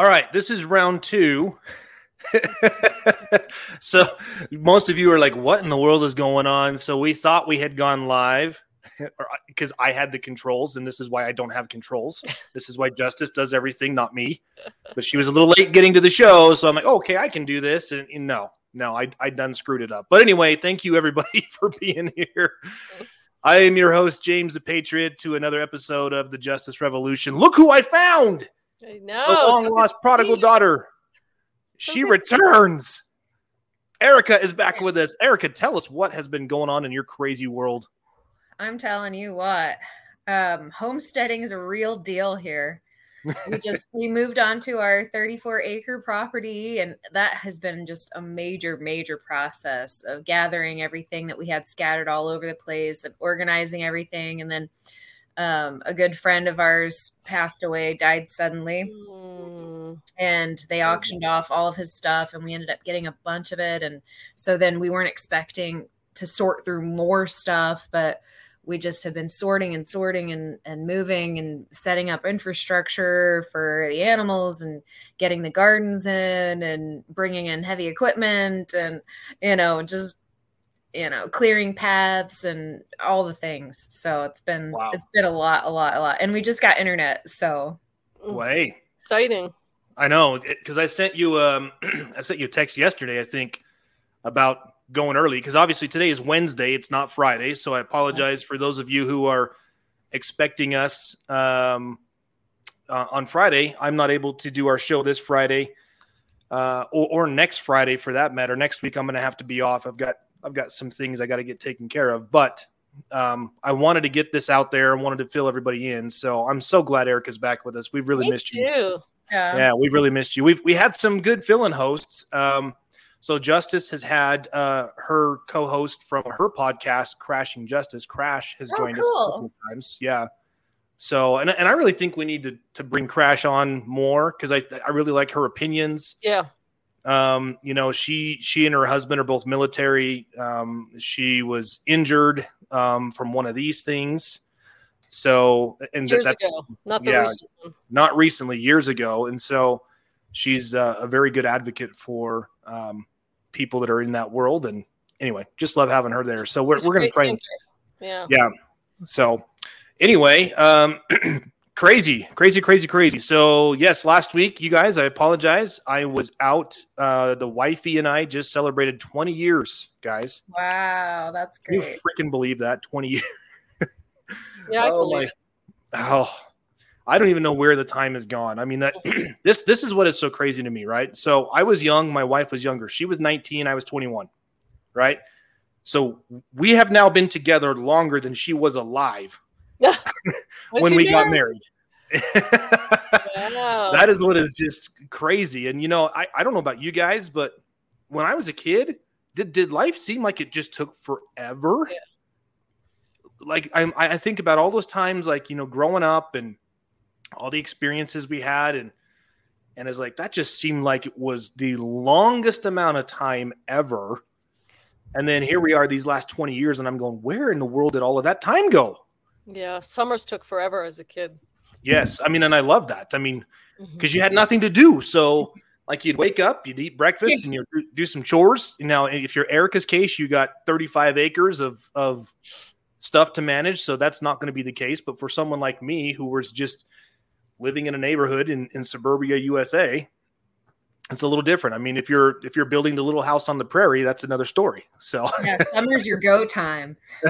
All right, this is round two. so most of you are like, "What in the world is going on?" So we thought we had gone live because uh, I had the controls, and this is why I don't have controls. This is why Justice does everything, not me. But she was a little late getting to the show, so I'm like, "Okay, I can do this." And, and no, no, I I done screwed it up. But anyway, thank you everybody for being here. I am your host, James the Patriot, to another episode of the Justice Revolution. Look who I found! I know. The long so lost prodigal daughter. So She good to see returns. Erica is back with us. Erica, tell us what has been going on in your crazy world. I'm telling you what, um, homesteading is a real deal here. We just we moved on to our 34 acre property, and that has been just a major, major process of gathering everything that we had scattered all over the place and organizing everything. And then um, a good friend of ours passed away, died suddenly. Mm, and they auctioned off all of his stuff and we ended up getting a bunch of it. And so then we weren't expecting to sort through more stuff but we just have been sorting and sorting and, and moving and setting up infrastructure for the animals and getting the gardens in and bringing in heavy equipment and you know just you know clearing paths and all the things so it's been Wow. it's been a lot a lot a lot and we just got internet so mm. Way. Exciting. I know because I sent you um I sent you a text yesterday, I think, about going early because obviously today is Wednesday, it's not Friday. So I apologize for those of you who are expecting us um, uh, on Friday. I'm not able to do our show this Friday uh, or, or next Friday for that matter. Next week I'm going to have to be off. I've got I've got some things I got to get taken care of, but um, I wanted to get this out there. I wanted to fill everybody in. So I'm so glad Erica's back with us. We've really Me missed you yeah yeah, we've really missed you. We've we had some good fill-in hosts. Um, so Justice has had uh, her co-host from her podcast, Crashing Justice. Crash has Oh, joined us a couple of times. Yeah. So and and I really think we need to to bring Crash on more because I I really like her opinions. Yeah. Um, you know, she she and her husband are both military. Um, she was injured um, from one of these things. So and Years that's ago. Not the yeah. recent one. not recently, years ago, and so she's uh, a very good advocate for um, people that are in that world. And anyway, just love having her there. So we're we're gonna great pray. Yeah. Yeah. So anyway, um, crazy, crazy, crazy, crazy. So yes, last week, you guys, I apologize. I was out. Uh, the wifey and I just celebrated 20 years, guys. Wow, that's Can you freaking believe that 20 years? Yeah, I oh believe it. Oh, I don't even know where the time has gone. I mean, that this this is what is so crazy to me, right? So I was young, my wife was younger. She was 19, I was 21, right? So we have now been together longer than she was alive when we got married? married. Wow. that is what is just crazy. And you know, I, I don't know about you guys, but when I was a kid, did did life seem like it just took forever? Yeah. Like I I think about all those times, like you know, growing up and all the experiences we had, and and it's like that just seemed like it was the longest amount of time ever. And then here we are, these last twenty years, and I'm going, where in the world did all of that time go? Yeah. Summers took forever as a kid. Yes, I mean, and I love that. I mean, mm-hmm. because you had nothing to do. So, like, you'd wake up, you'd eat breakfast, and you'd do- do some chores. Now, if you're Erica's case, you got 35 acres of of stuff to manage, so that's not going to be the case. But for someone like me, who was just living in a neighborhood in, in suburbia USA, it's a little different. I mean, if you're if you're building the little house on the prairie, that's another story. So, Yeah, summer's your go time.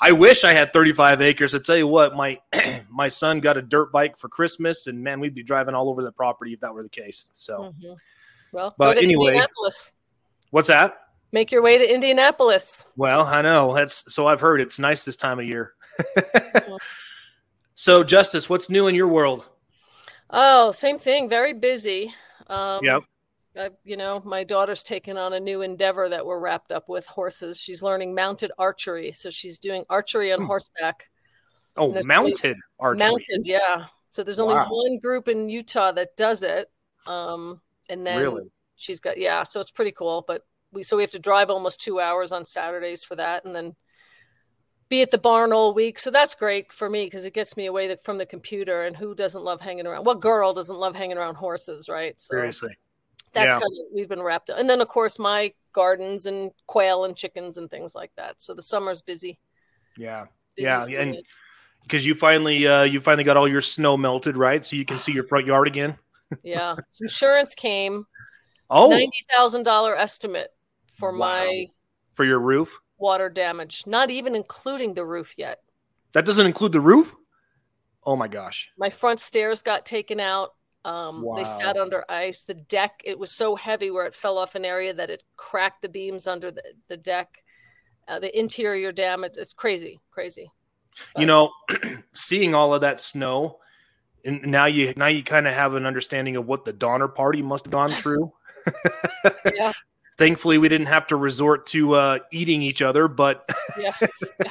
I wish I had 35 acres. I tell you what, my my son got a dirt bike for Christmas, and man, we'd be driving all over the property if that were the case. So, Mhm. Well, But anyway- Indianapolis. what's that? Make your way to Indianapolis. Well, I know that's so I've heard it's nice this time of year. so, Justice, what's new in your world? Oh, same thing. Very busy. Um, Yep. I, you know, my daughter's taken on a new endeavor that we're wrapped up with horses. She's learning mounted archery, so she's doing archery on Hmm. horseback. Oh, mounted archery. Mounted, yeah. So there's only Wow. one group in Utah that does it, um, and then Really? she's got yeah. So it's pretty cool. But we so we have to drive almost two hours on Saturdays for that, and then be at the barn all week. So that's great for me because it gets me away from the computer. And who doesn't love hanging around? What girl doesn't love hanging around horses, right? So Seriously. That's yeah. kind of we've been wrapped up. And then of course my gardens and quail and chickens and things like that. So the summer's busy. Yeah. Busy yeah. And because you finally uh you finally got all your snow melted, right? So you can see your front yard again. yeah. Insurance came. Oh ninety thousand dollar estimate for wow. my for your roof water damage, not even including the roof yet. That doesn't include the roof? Oh my gosh. My front stairs got taken out. Um, wow. They sat under ice. The deck, it was so heavy where it fell off an area that it cracked the beams under the, the deck. Uh, the interior damage, it's crazy, crazy. But, you know, seeing all of that snow, and now you now you kind of have an understanding of what the Donner Party must have gone through. yeah, thankfully we didn't have to resort to uh, eating each other but yeah. yeah.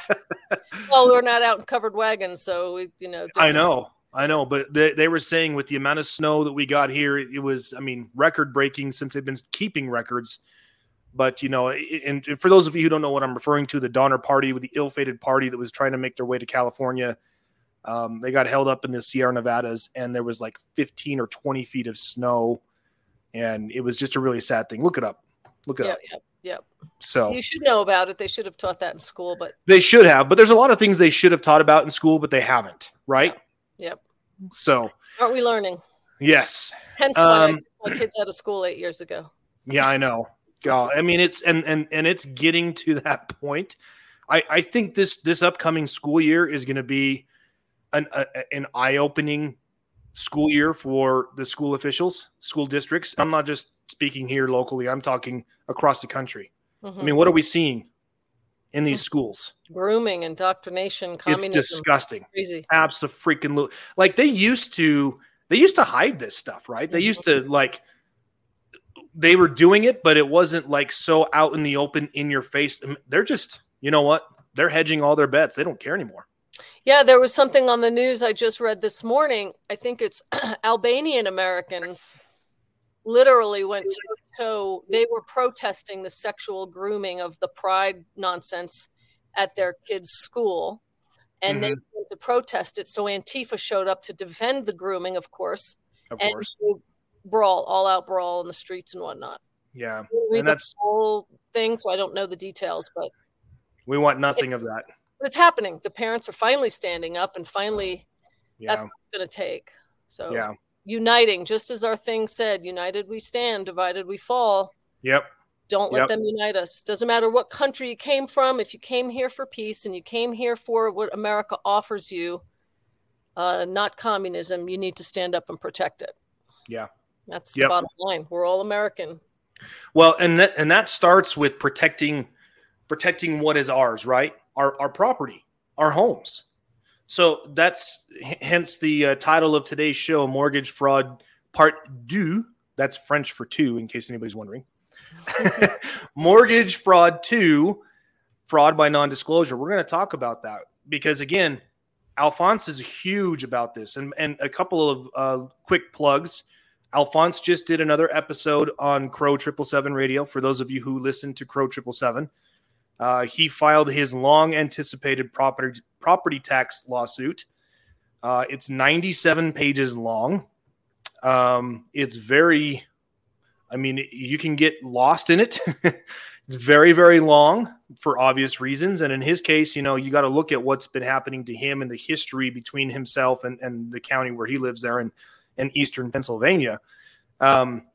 well we're not out in covered wagons so we you know i know i know but they, they were saying with the amount of snow that we got here it, it was i mean record breaking since they've been keeping records but you know and, and for those of you who don't know what i'm referring to the donner party with the ill-fated party that was trying to make their way to california um, they got held up in the sierra nevadas and there was like 15 or 20 feet of snow and it was just a really sad thing look it up Look it yep, up. Yep, yep. So you should know about it. They should have taught that in school, but they should have. But there's a lot of things they should have taught about in school, but they haven't. Right? Yep. yep. So aren't we learning? Yes. Hence why um, my kids out of school eight years ago. Yeah, I know. God, I mean, it's and and and it's getting to that point. I I think this this upcoming school year is going to be an a, an eye opening school year for the school officials, school districts. I'm not just speaking here locally, I'm talking across the country. Mm-hmm. I mean, what are we seeing in these schools? Grooming, indoctrination, communism. It's disgusting. Crazy. Absolutely. Like they used to they used to hide this stuff, right? They used to mm-hmm. like they were doing it, but it wasn't like so out in the open in your face. They're just, you know what? They're hedging all their bets. They don't care anymore. Yeah, there was something on the news I just read this morning. I think it's Albanian Americans literally went to toe. They were protesting the sexual grooming of the pride nonsense at their kids' school. And mm-hmm. they went to protest it. So Antifa showed up to defend the grooming, of course. Of and course. Brawl, all out brawl in the streets and whatnot. Yeah. and that's the whole thing, so I don't know the details, but we want nothing of that. It's happening. The parents are finally standing up and finally yeah. that's what it's gonna take. So yeah uniting, just as our thing said, united we stand, divided we fall. Yep. Don't let yep. them unite us. Doesn't matter what country you came from. If you came here for peace and you came here for what America offers you, uh, not communism, you need to stand up and protect it. Yeah. That's the yep. bottom line. We're all American. Well, and that and that starts with protecting protecting what is ours, right? Our our property, our homes. So that's hence the uh, title of today's show, Mortgage Fraud Part Deux. That's French for two, in case anybody's wondering. Mortgage Fraud 2, Fraud by Non Disclosure. We're going to talk about that because, again, Alphonse is huge about this. And, and a couple of uh, quick plugs. Alphonse just did another episode on Crow 777 Radio for those of you who listen to Crow 777. Uh, he filed his long anticipated property property tax lawsuit. Uh, it's 97 pages long. Um, it's very, I mean, you can get lost in it. it's very, very long for obvious reasons. And in his case, you know, you got to look at what's been happening to him and the history between himself and, and the county where he lives there in, in eastern Pennsylvania. Um,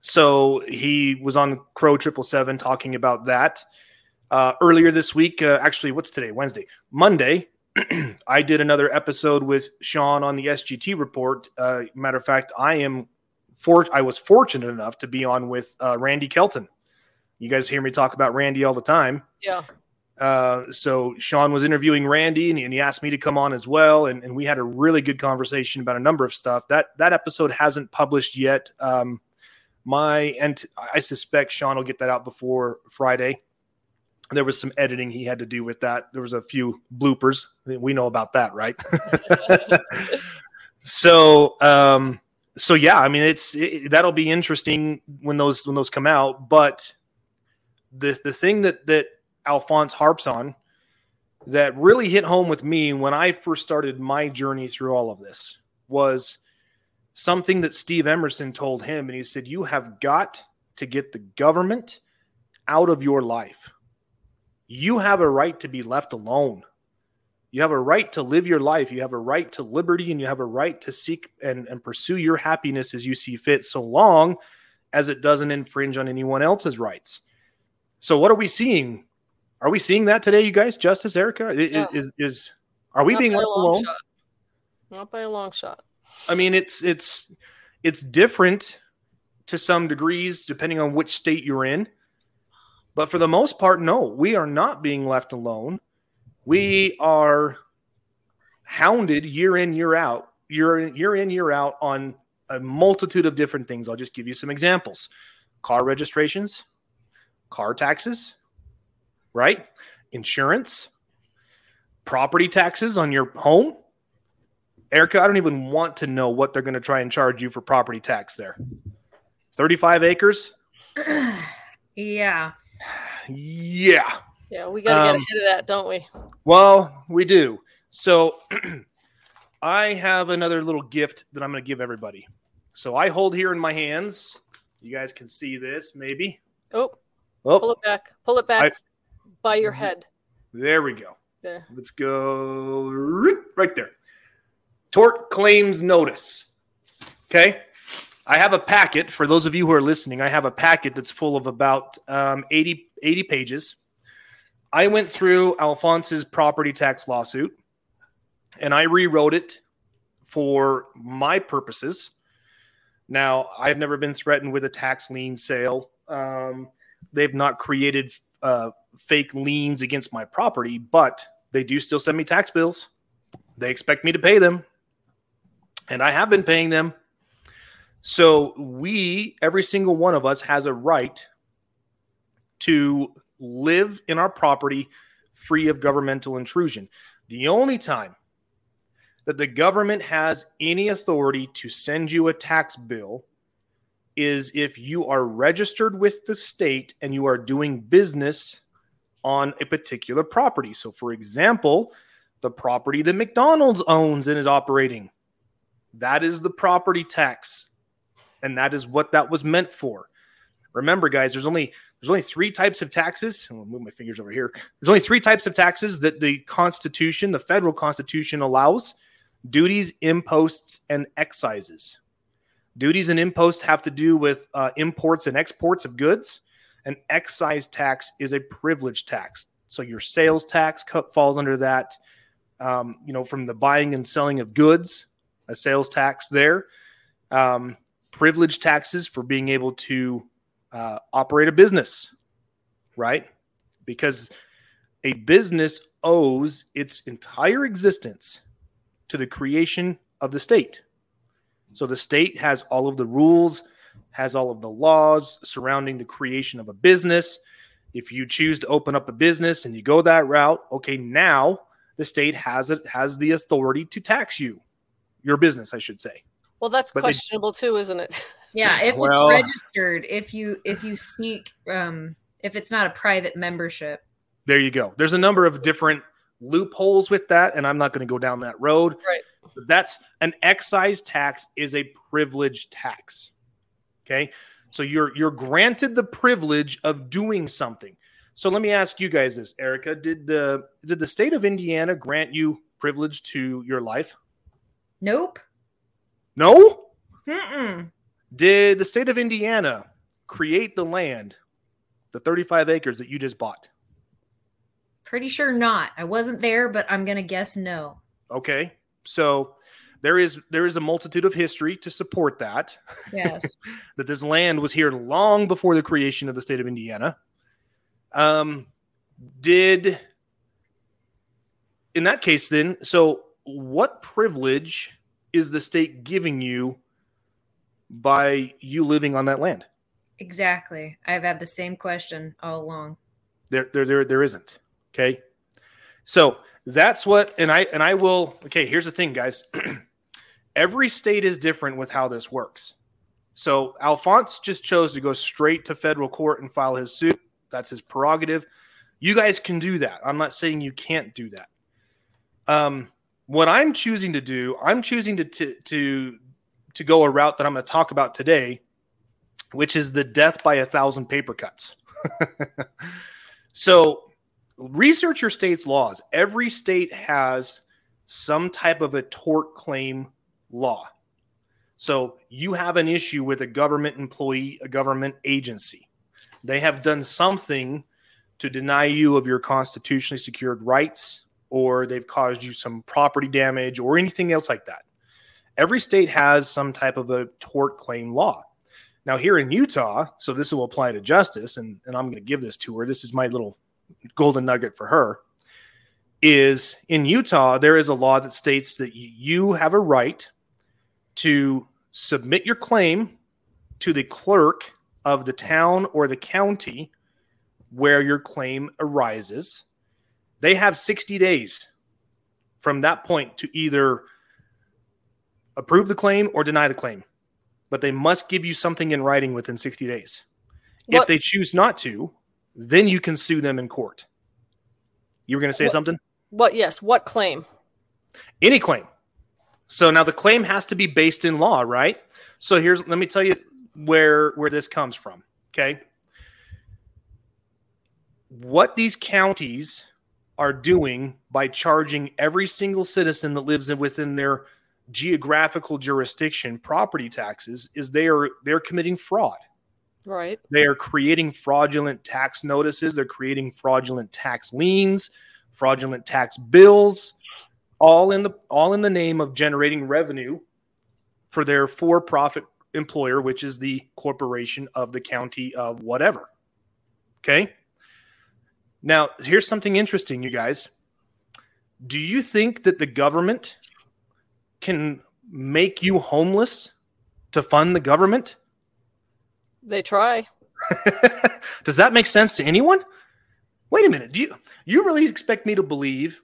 so he was on Crow Triple Seven talking about that. Uh, earlier this week, uh, actually, what's today? Wednesday, Monday. I did another episode with Sean on the SGT report. Uh, matter of fact, I am for I was fortunate enough to be on with uh, Randy Kelton. You guys hear me talk about Randy all the time. Yeah. Uh, so Sean was interviewing Randy, and he, and he asked me to come on as well, and, and, we had a really good conversation about a number of stuff. That that episode hasn't published yet. Um, my and I suspect Sean will get that out before Friday there was some editing he had to do with that. There was a few bloopers. We know about that, right? so, um, so yeah, I mean, it's it, that'll be interesting when those when those come out. But the the thing that that Alphonse harps on that really hit home with me when I first started my journey through all of this was something that Steve Emerson told him. And he said, You have got to get the government out of your life. You have a right to be left alone. You have a right to live your life. You have a right to liberty and you have a right to seek and, and pursue your happiness as you see fit, so long as it doesn't infringe on anyone else's rights. So, what are we seeing? Are we seeing that today, you guys? Justice, Erica, yeah. is, is are we Not being left alone? Shot. Not by a long shot. I mean, it's it's it's different to some degrees depending on which state you're in, but for the most part, no, we are not being left alone we are hounded year in, year out, year in, year in, year out on a multitude of different things. I'll just give you some examples car registrations, car taxes, right? Insurance, property taxes on your home. Erica, I don't even want to know what they're going to try and charge you for property tax there. 35 acres? yeah. Yeah. Yeah, we got to get um, ahead of that, don't we? Well, we do. So I have another little gift that I'm going to give everybody. So I hold here in my hands. You guys can see this, maybe. Oh, oh. pull it back. Pull it back I, by your head. There we go. There. Let's go right there. Tort claims notice. Okay. I have a packet for those of you who are listening. I have a packet that's full of about um, 80, 80 pages. I went through Alphonse's property tax lawsuit and I rewrote it for my purposes. Now, I've never been threatened with a tax lien sale. Um, they've not created uh, fake liens against my property, but they do still send me tax bills. They expect me to pay them, and I have been paying them. So, we, every single one of us, has a right to live in our property free of governmental intrusion. The only time that the government has any authority to send you a tax bill is if you are registered with the state and you are doing business on a particular property. So, for example, the property that McDonald's owns and is operating, that is the property tax. And that is what that was meant for. Remember, guys, there's only there's only three types of taxes. I'll move my fingers over here. There's only three types of taxes that the Constitution, the federal Constitution, allows duties, imposts, and excises. Duties and imposts have to do with uh, imports and exports of goods. An excise tax is a privilege tax. So your sales tax falls under that. Um, you know, from the buying and selling of goods, a sales tax there. Um, privilege taxes for being able to uh, operate a business, right? Because a business owes its entire existence to the creation of the state. So the state has all of the rules, has all of the laws surrounding the creation of a business. If you choose to open up a business and you go that route, okay, now the state has it has the authority to tax you, your business, I should say. Well, that's but questionable they, too, isn't it? Yeah, if well, it's registered, if you if you sneak, um, if it's not a private membership. There you go. There's a number of different loopholes with that, and I'm not going to go down that road. Right. But that's an excise tax is a privilege tax. Okay, so you're you're granted the privilege of doing something. So let me ask you guys this, Erica. Did the did the state of Indiana grant you privilege to your life? Nope. No? Mm-mm. Did the state of Indiana create the land, the 35 acres that you just bought? Pretty sure not. I wasn't there, but I'm going to guess no. Okay. So there is there is a multitude of history to support that. Yes. that this land was here long before the creation of the state of Indiana. Um did in that case then, so what privilege is the state giving you by you living on that land? Exactly. I've had the same question all along. There, there, there, there isn't. Okay. So that's what, and I, and I will, okay, here's the thing, guys. Every state is different with how this works. So Alphonse just chose to go straight to federal court and file his suit. That's his prerogative. You guys can do that. I'm not saying you can't do that. Um, what I'm choosing to do, I'm choosing to to to, to go a route that I'm going to talk about today, which is the death by a thousand paper cuts. so, research your state's laws. Every state has some type of a tort claim law. So, you have an issue with a government employee, a government agency. They have done something to deny you of your constitutionally secured rights, or they've caused you some property damage, or anything else like that. Every state has some type of a tort claim law. Now, here in Utah, so this will apply to justice, and, and I'm going to give this to her. This is my little golden nugget for her. Is in Utah, there is a law that states that you have a right to submit your claim to the clerk of the town or the county where your claim arises. They have 60 days from that point to either approve the claim or deny the claim but they must give you something in writing within 60 days. What? If they choose not to, then you can sue them in court. You were going to say what, something? What? Yes. What claim? Any claim. So now the claim has to be based in law, right? So here's let me tell you where where this comes from. Okay. What these counties are doing by charging every single citizen that lives within their geographical jurisdiction property taxes is they are they're committing fraud. Right. They are creating fraudulent tax notices. They're creating fraudulent tax liens fraudulent tax bills all in the all in the name of generating revenue for their for-profit employer which is the corporation of the county of whatever. Okay now here's something interesting you guys do you think that the government can make you homeless to fund the government? They try. Does that make sense to anyone? Wait a minute. Do you you really expect me to believe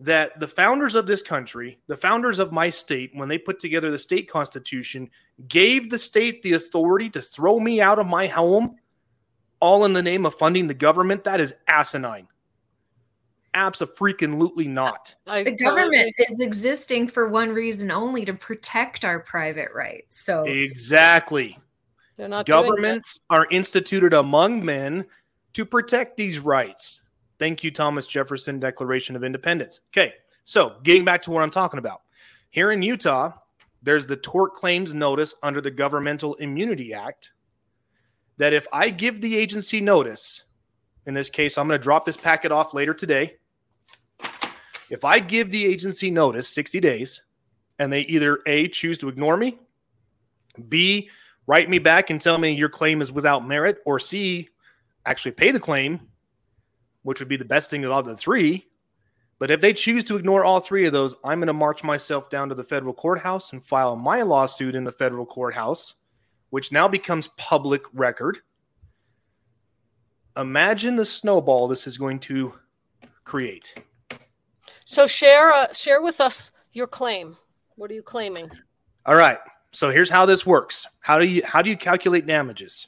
that the founders of this country, the founders of my state, when they put together the state constitution, gave the state the authority to throw me out of my home all in the name of funding the government? That is asinine. Absolutely not. I the government is existing for one reason only to protect our private rights. So exactly. They're not governments are instituted among men to protect these rights. Thank you, Thomas Jefferson Declaration of Independence. Okay, so getting back to what I'm talking about. Here in Utah, there's the tort claims notice under the Governmental Immunity Act that if I give the agency notice, in this case, I'm going to drop this packet off later today. If I give the agency notice 60 days and they either A, choose to ignore me, B, write me back and tell me your claim is without merit, or C, actually pay the claim, which would be the best thing of all the three. But if they choose to ignore all three of those, I'm going to march myself down to the federal courthouse and file my lawsuit in the federal courthouse, which now becomes public record. Imagine the snowball this is going to create. So share uh, share with us your claim. What are you claiming? All right. So here's how this works. How do you how do you calculate damages?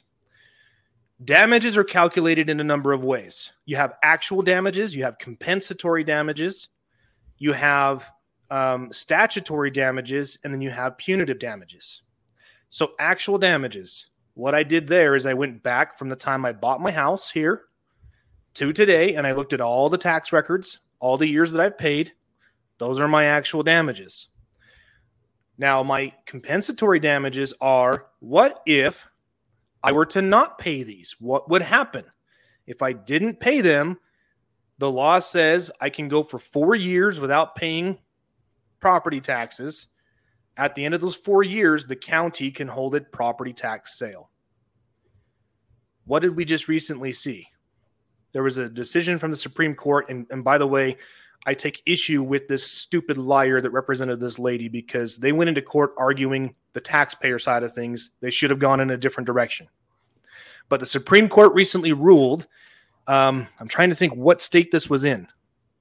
Damages are calculated in a number of ways. You have actual damages, you have compensatory damages, you have um, statutory damages, and then you have punitive damages. So, actual damages, what I did there is I went back from the time I bought my house here to today and I looked at all the tax records all the years that I've paid, those are my actual damages. Now, my compensatory damages are what if I were to not pay these? What would happen? If I didn't pay them, the law says I can go for four years without paying property taxes. At the end of those four years, the county can hold a property tax sale. What did we just recently see? There was a decision from the Supreme Court, and, and by the way, I take issue with this stupid liar that represented this lady because they went into court arguing the taxpayer side of things. They should have gone in a different direction. But the Supreme Court recently ruled. Um, I'm trying to think what state this was in.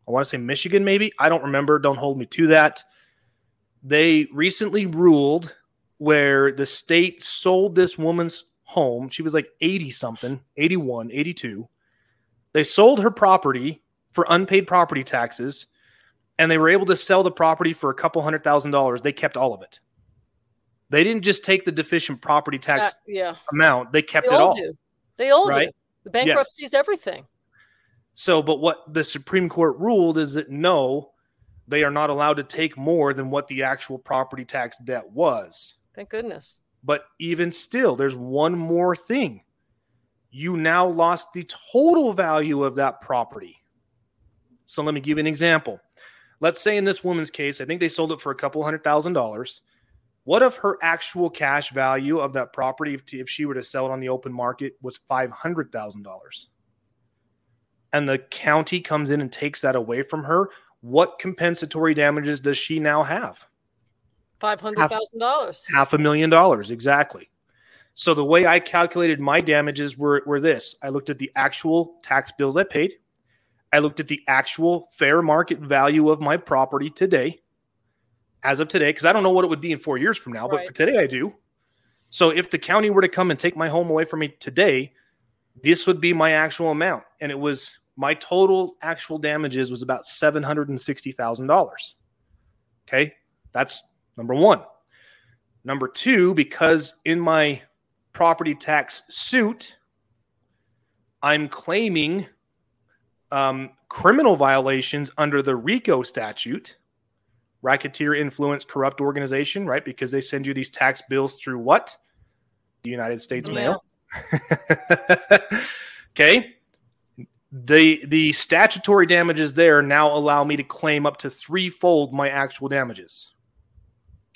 I want to say Michigan, maybe. I don't remember. Don't hold me to that. They recently ruled where the state sold this woman's home. She was like 80 something, 81, 82 They sold her property for unpaid property taxes and they were able to sell the property for a couple hundred thousand dollars. They kept all of it. They didn't just take the deficient property tax Uh, yeah. amount, they kept They it all do. They all Right? do. The bankruptcy is everything. So, but what the Supreme Court ruled is that no, they are not allowed to take more than what the actual property tax debt was. Thank goodness. But even still, there's one more thing. You now lost the total value of that property. So let me give you an example. Let's say in this woman's case, I think they sold it for a couple hundred thousand dollars. What if her actual cash value of that property, if, if she were to sell it on the open market, was $500,000? And the county comes in and takes that away from her. What compensatory damages does she now have? Five hundred thousand dollars. half a million dollars exactly. So the way i calculated my damages were, were this. I looked at the actual tax bills i paid. I looked at the actual fair market value of my property today as of today because i don't know what it would be in four years from now but for today i do. So if the county were to come and take my home away from me today this would be my actual amount. And it was my total actual damages was about $760000 okay that's number one Number two, because in my property tax suit, I'm claiming um, criminal violations under the RICO statute, racketeer influence corrupt organization, right? Because they send you these tax bills through what? The United States mail. okay. The the statutory damages there now allow me to claim up to threefold my actual damages.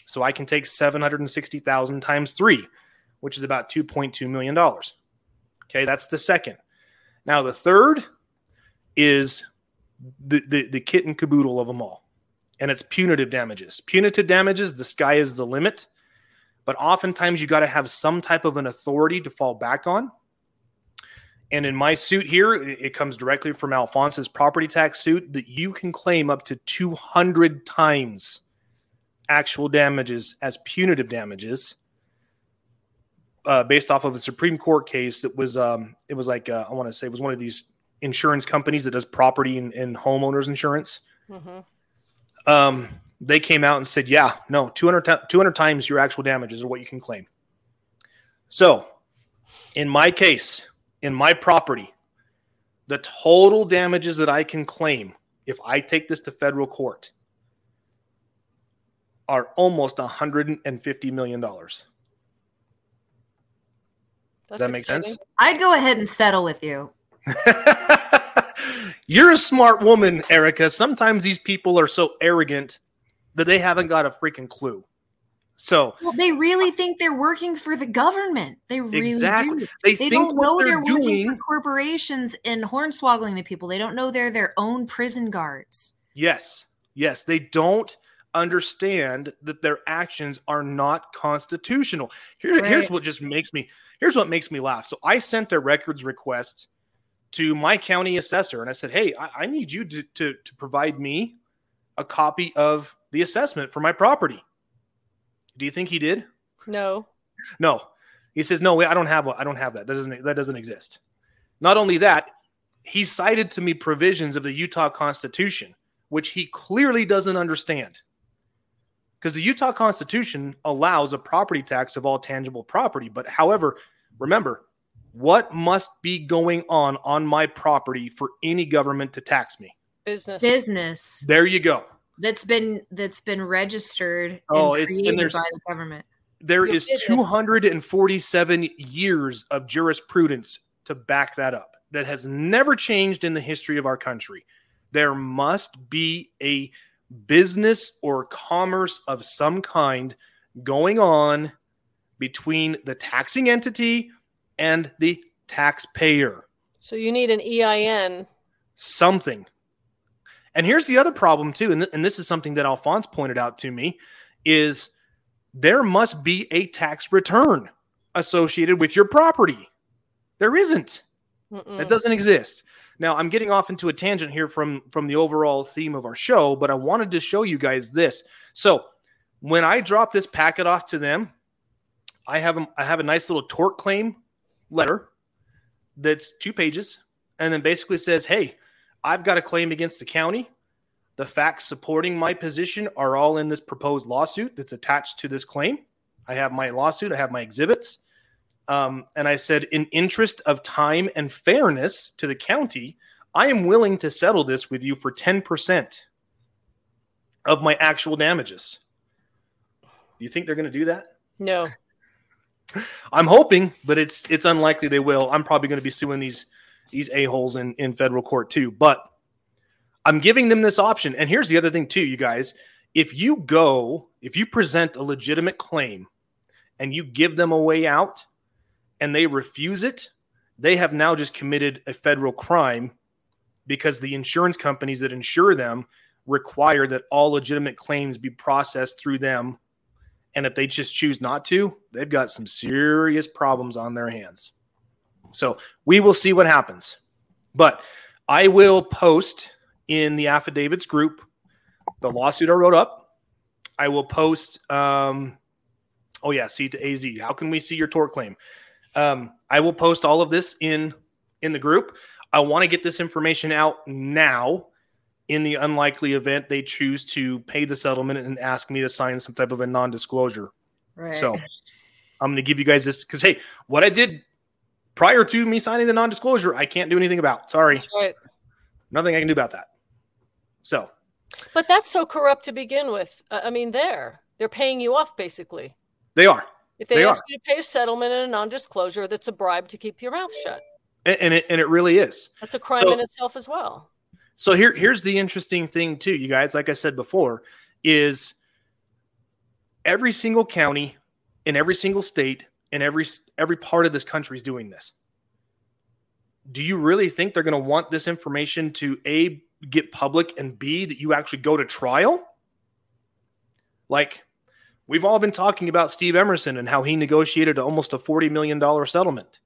So I can take 760,000 times 3, which is about 2.2 million dollars. Okay, that's the second. Now the third is the, the the kit and caboodle of them all. And it's punitive damages. Punitive damages, the sky is the limit, but oftentimes you got to have some type of an authority to fall back on. And in my suit here, it comes directly from Alphonse's property tax suit that you can claim up to 200 times actual damages as punitive damages uh, based off of a Supreme Court case that was um, it was like uh, I want to say it was one of these insurance companies that does property and, and homeowners insurance. hmm Um, they came out and said, yeah, no, 200, ti- 200 times your actual damages are what you can claim. So, in my case, in my property, the total damages that I can claim if I take this to federal court are almost 150 million dollars. That's that make exciting. sense? I'd go ahead and settle with you. You're a smart woman, Erica. Sometimes these people are so arrogant that they haven't got a freaking clue. So Well, they really think they're working for the government. They really Exactly. do. they, They think don't know they're, they're, working for corporations and hornswoggling the people. They don't know they're their own prison guards. Yes, yes, they don't understand that their actions are not constitutional. Here, Here's what just makes me. Here's what makes me laugh. So I sent a records request to my county assessor, and I said, "Hey, I, I need you to, to to provide me a copy of the assessment for my property." Do you think he did? No. No. He says, "No, I don't have. I don't have that. That doesn't. That doesn't exist." Not only that, he cited to me provisions of the Utah Constitution, which he clearly doesn't understand. Because the Utah Constitution allows a property tax of all tangible property, but however, remember, what must be going on on my property for any government to tax me? Business. Business There you go. That's been that's been registered Oh, and it's- and created there's- by the government. There Your is business. 247 years of jurisprudence to back that up that has never changed in the history of our country. There must be a business or commerce of some kind going on between the taxing entity and the taxpayer. So you need an EIN. Something. And here's the other problem too, and, th- and this is something that Alphonse pointed out to me, is there must be a tax return associated with your property. There isn't. Mm-mm. That doesn't exist. Now I'm getting off into a tangent here from from the overall theme of our show, but I wanted to show you guys this. So when I drop this packet off to them, I have a, I have a nice little tort claim letter that's two pages, and then basically says, Hey, I've got a claim against the county. The facts supporting my position are all in this proposed lawsuit that's attached to this claim. I have my lawsuit, I have my exhibits. Um, and I said, in interest of time and fairness to the county, I am willing to settle this with you for 10% of my actual damages. Do you think they're going to do that? No. I'm hoping, but it's it's unlikely they will. I'm probably going to be suing these these a holes in in federal court too. But I'm giving them this option. And here's the other thing too, you guys. If you go, if you present a legitimate claim and you give them a way out and they refuse it, they have now just committed a federal crime because the insurance companies that insure them require that all legitimate claims be processed through them. And if they just choose not to, they've got some serious problems on their hands. So we will see what happens. But I will post in the affidavits group the lawsuit I wrote up. I will post, um, oh, yeah, C to AZ. How can we see your tort claim? Um, I will post all of this in in the group. I want to get this information out now in the unlikely event they choose to pay the settlement and ask me to sign some type of a non-disclosure. Right. So I'm going to give you guys this because hey, what I did prior to me signing the non-disclosure, I can't do anything about. Sorry, right. nothing I can do about that. So, but that's so corrupt to begin with. I mean, there they're paying you off basically. They are. If they, they ask are. you to pay a settlement and a non-disclosure, that's a bribe to keep your mouth shut. And, and it and it really is. That's a crime so, in itself as well. So here here's the interesting thing too, you guys. Like I said before, is every single county in every single state in every every part of this country is doing this. Do you really think they're going to want this information to a get public and b that you actually go to trial? Like we've all been talking about Steve Emerson and how he negotiated almost a 40 million dollar settlement.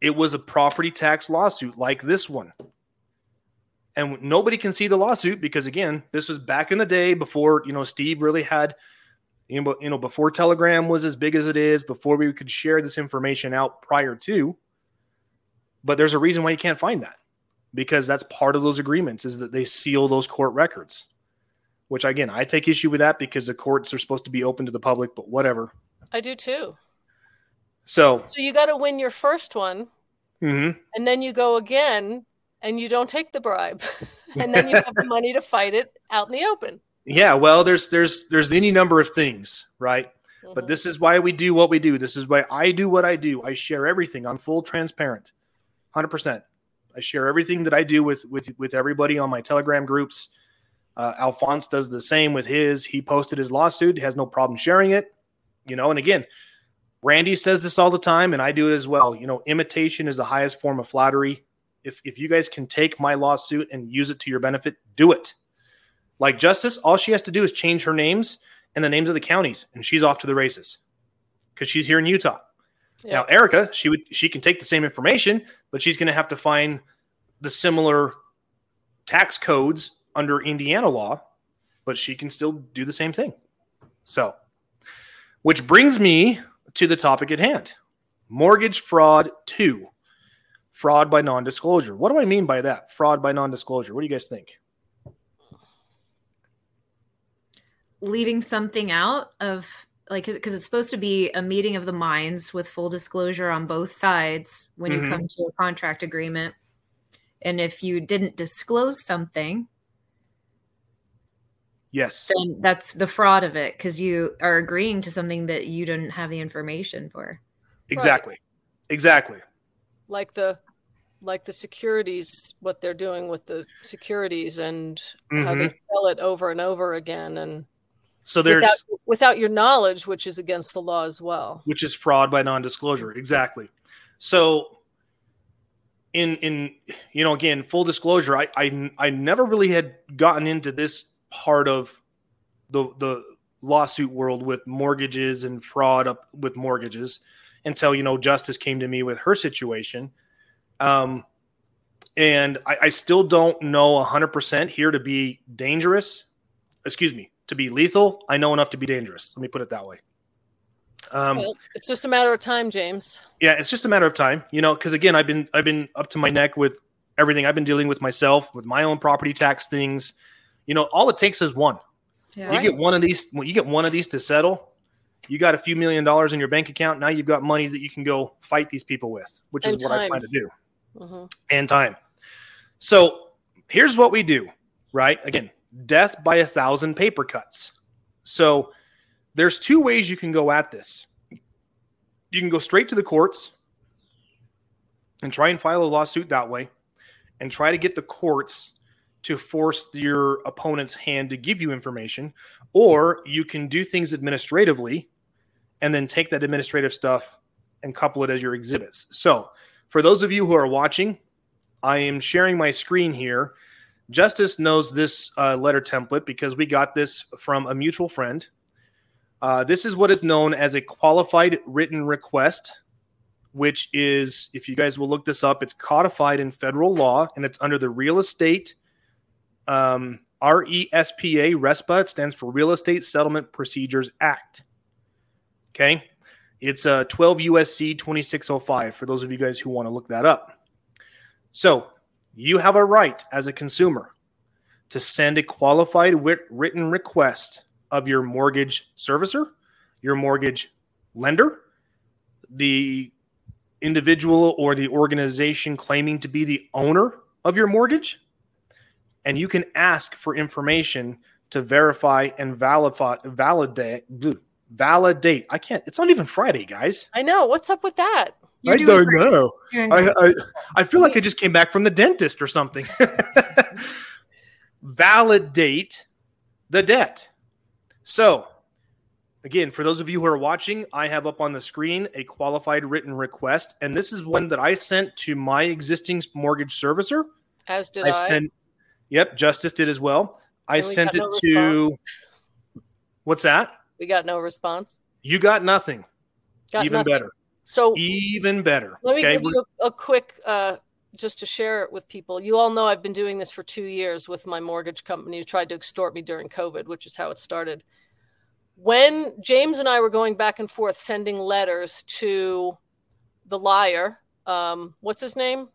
It was a property tax lawsuit like this one. And nobody can see the lawsuit because again, this was back in the day before, you know, Steve really had you know, you know, before Telegram was as big as it is, before we could share this information out prior to. But there's a reason why you can't find that because that's part of those agreements is that they seal those court records. Which again, I take issue with that because the courts are supposed to be open to the public, but whatever. I do too. So, so you got to win your first one, mm-hmm. and then you go again, and you don't take the bribe, and then you have the money to fight it out in the open. Yeah, well, there's there's there's any number of things, right? Mm-hmm. But this is why we do what we do. This is why I do what I do. I share everything. I'm full transparent, hundred percent. I share everything that I do with with with everybody on my Telegram groups. Uh, Alphonse does the same with his. He posted his lawsuit. He has no problem sharing it. You know, and again, Randy says this all the time, and I do it as well. You know, imitation is the highest form of flattery. If if you guys can take my lawsuit and use it to your benefit, do it. Like Justice, all she has to do is change her names and the names of the counties, and she's off to the races because she's here in Utah. Yeah. Now, Erica, she would she can take the same information, but she's going to have to find the similar tax codes under Indiana law, but she can still do the same thing. So, which brings me to the topic at hand mortgage fraud 2 fraud by non disclosure. What do I mean by that? Fraud by non disclosure. What do you guys think? Leaving something out of like because it's supposed to be a meeting of the minds with full disclosure on both sides when mm-hmm. you come to a contract agreement and if you didn't disclose something yes then that's the fraud of it because you are agreeing to something that you didn't have the information for exactly right. exactly like the like the securities what they're doing with the securities and mm-hmm. how they mm-hmm. sell it over and over again and so there's without, without, your knowledge, which is against the law as well. Which is fraud by non-disclosure. Exactly. So in in you know again full disclosure, I I I never really had gotten into this part of the the lawsuit world with mortgages and fraud up with mortgages until you know Justice came to me with her situation. Um, and I, I still don't know 100% here to be dangerous. Excuse me, to be lethal, I know enough to be dangerous. Let me put it that way. Um, Well, it's just a matter of time, James. yeah, it's just a matter of time, you know, because again, I've been I've been up to my neck with everything I've been dealing with myself, with my own property tax things. You know, all it takes is one. Yeah. You get one of these, when you get one of these to settle, you got a few million dollars in your bank account. Now you've got money that you can go fight these people with, which is And what I time. plan to do, hmm and time. So here's what we do, right? Again, death by a thousand paper cuts. So there's two ways you can go at this. You can go straight to the courts and try and file a lawsuit that way and try to get the courts to force your opponent's hand to give you information or you can do things administratively and then take that administrative stuff and couple it as your exhibits. So, for those of you who are watching, I am sharing my screen here. Justice knows this uh, letter template because we got this from a mutual friend. Uh, this is what is known as a qualified written request, which is, if you guys will look this up, it's codified in federal law and it's under the Real Estate um, RESPA, RESPA. It stands for Real Estate Settlement Procedures Act. Okay. It's uh, 12 USC 2605 for those of you guys who want to look that up. So you have a right as a consumer to send a qualified written request of your mortgage servicer, your mortgage lender, the individual or the organization claiming to be the owner of your mortgage, and you can ask for information to verify and validate validate. I can't. It's not even Friday, guys. I know. What's up with that? You're I don't great. know. I. I I feel like I just came back from the dentist or something. Validate the debt. So, again, for those of you who are watching, I have up on the screen a qualified written request, and this is one that I sent to my existing mortgage servicer. As did I I. sent. Yep, Justice did as well. I we sent it no to. What's that? we got no response. You got nothing. Got Even nothing. better. So Even better. let me Okay, give you a, a quick, uh, just to share it with people. You all know I've been doing this for two years with my mortgage company who tried to extort me during COVID, which is how it started. When James and I were going back and forth sending letters to the liar, um, what's his name?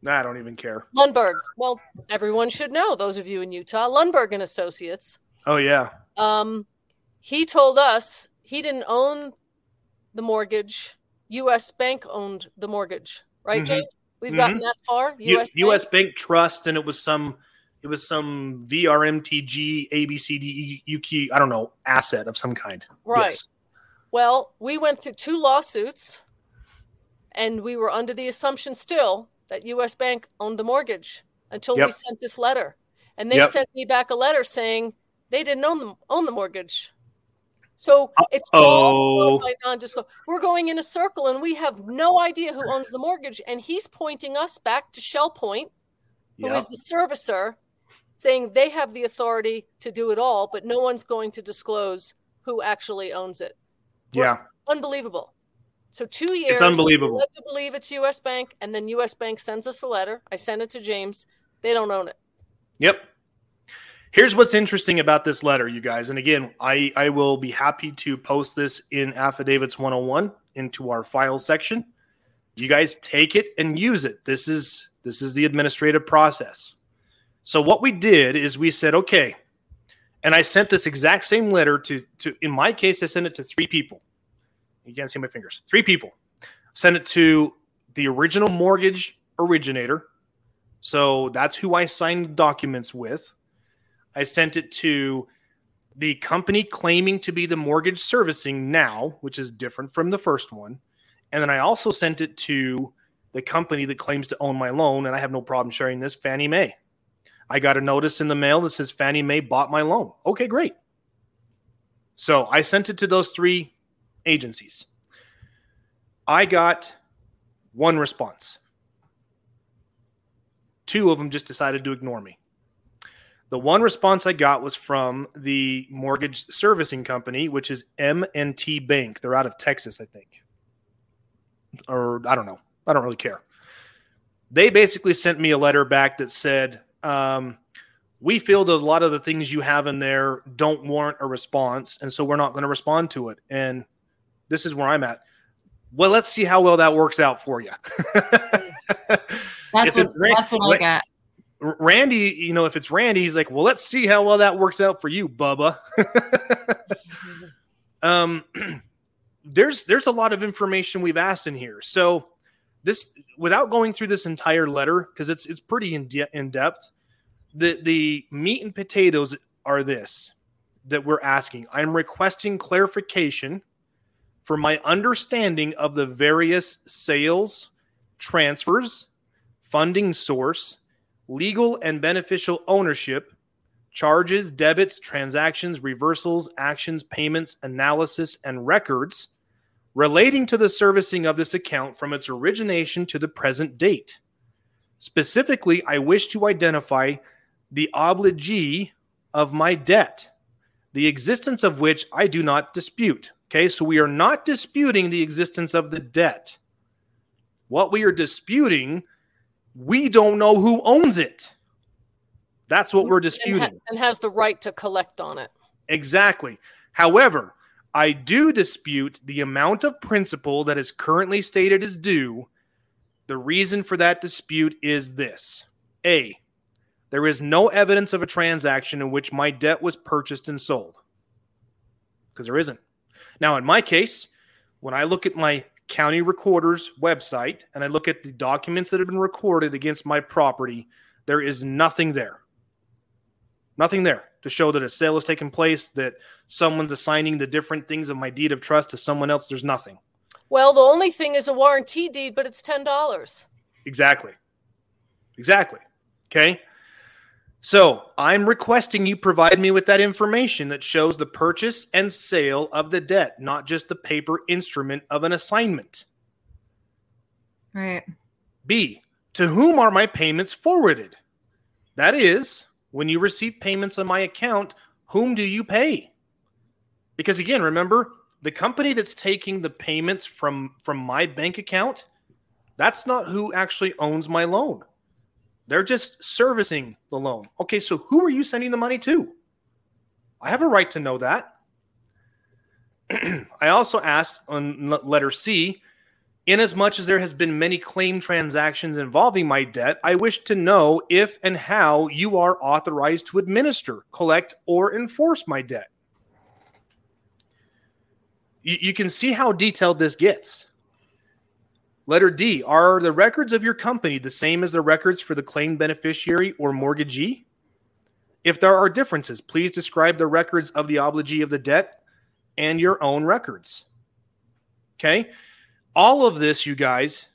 Nah, I don't even care. Lundberg. Well, everyone should know, those of you in Utah, Lundberg and Associates. Oh yeah. Um, he told us he didn't own the mortgage. U.S. Bank owned the mortgage, right, Mhm. James? We've Mhm. gotten that far. U- U.S. U.S. Bank? Bank Trust, and it was some, it was some VRMTG ABCD UQ, I don't know, asset of some kind. Right. Yes. Well, we went through two lawsuits, and we were under the assumption still that U.S. Bank owned the mortgage until we sent this letter, and they Yep. sent me back a letter saying they didn't own the own the mortgage. So it's all by non-disclosure. We're going in a circle, and we have no idea who owns the mortgage, and he's pointing us back to Shell Point, who is Yep. the servicer, saying they have the authority to do it all, but no one's going to disclose who actually owns it Yeah. unbelievable. So two years. It's unbelievable. we to believe it's U.S. Bank, and then U.S. Bank sends us a letter. I send it to James. They don't own it. Yep. Here's what's interesting about this letter, you guys. And again, I, I will be happy to post this in Affidavits 101 into our file section. You guys take it and use it. This is this is the administrative process. So what we did is we said, okay, and I sent this exact same letter to to in my case, I sent it to three people. You can't see my fingers. Three people. Sent it to the original mortgage originator. So that's who I signed documents with. I sent it to the company claiming to be the mortgage servicing now, which is different from the first one. And then I also sent it to the company that claims to own my loan. And I have no problem sharing this Fannie Mae. I got a notice in the mail that says Fannie Mae bought my loan. Okay, great. So I sent it to those three agencies. I got one response. Two of them just decided to ignore me. The one response I got was from the mortgage servicing company, which is M&T Bank. They're out of Texas, I think. Or I don't know. I don't really care. They basically sent me a letter back that said, um, we feel that a lot of the things you have in there don't warrant a response, and so we're not going to respond to it. And this is where I'm at. Well, let's see how well that works out for you. that's, what, that's what I got. Randy, you know, if it's Randy, he's like, well, let's see how well that works out for you, Bubba. um, there's there's a lot of information we've asked in here. So this, without going through this entire letter, because it's it's pretty in, de- in depth, the the meat and potatoes are this that we're asking. I'm requesting clarification for my understanding of the various sales, transfers, funding source, legal and beneficial ownership, charges, debits, transactions, reversals, actions, payments, analysis, and records relating to the servicing of this account from its origination to the present date. Specifically, I wish to identify the obligee of my debt, the existence of which I do not dispute. Okay, so we are not disputing the existence of the debt. What we are disputing, we don't know who owns it. That's what we're disputing. And, ha- and has the right to collect on it. Exactly. However, I do dispute the amount of principal that is currently stated as due. The reason for that dispute is this A, there is no evidence of a transaction in which my debt was purchased and sold. Because there isn't. Now, in my case, when I look at my county recorder's website and I look at the documents that have been recorded against my property, there is nothing there. Nothing there to show that a sale has taken place, that someone's assigning the different things of my deed of trust to someone else. There's nothing. Well, the only thing is a warranty deed, but it's $10. Exactly. Exactly. Okay. So I'm requesting you provide me with that information that shows the purchase and sale of the debt, not just the paper instrument of an assignment. Right. B, to whom are my payments forwarded? That is, when you receive payments on my account, whom do you pay? Because again, remember, the company that's taking the payments from from my bank account, that's not who actually owns my loan. They're just servicing the loan. Okay, so who are you sending the money to? I have a right to know that. I also asked on letter C, inasmuch as there has been many claim transactions involving my debt, I wish to know if and how you are authorized to administer, collect, or enforce my debt. You, you can see how detailed this gets. Letter D Are the records of your company the same as the records for the claimed beneficiary or mortgagee? If there are differences, please describe the records of the obligee of the debt and your own records. Okay. All of this, you guys,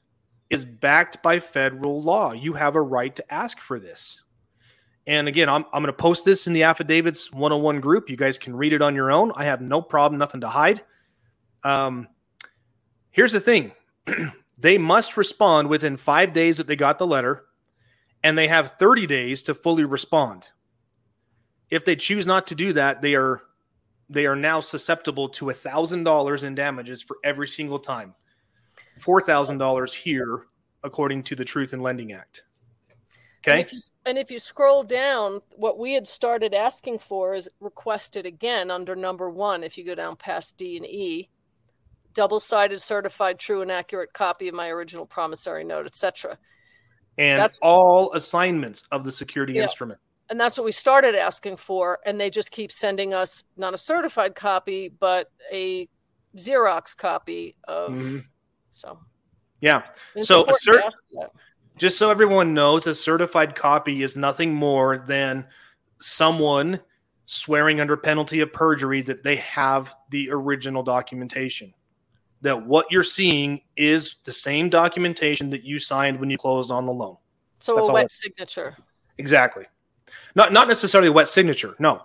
is backed by federal law. You have a right to ask for this. And again, I'm, I'm going to post this in the Affidavits 101 group. You guys can read it on your own. I have no problem, nothing to hide. Um, here's the thing they must respond within five days that they got the letter, and they have 30 days to fully respond. If they choose not to do that, they are they are now susceptible to a thousand dollars in damages for every single time. Four thousand dollars here, according to the Truth in Lending Act. Okay. And if, you, and if you scroll down, what we had started asking for is requested again under number one. If you go down past D and E, double-sided certified true and accurate copy of my original promissory note etc and that's all assignments of the security yeah. instrument. And that's what we started asking for and they just keep sending us not a certified copy but a xerox copy of mm-hmm. so. Yeah. So a cert- just so everyone knows a certified copy is nothing more than someone swearing under penalty of perjury that they have the original documentation that what you're seeing is the same documentation that you signed when you closed on the loan. So That's a wet signature. Exactly. Not not necessarily a wet signature. No.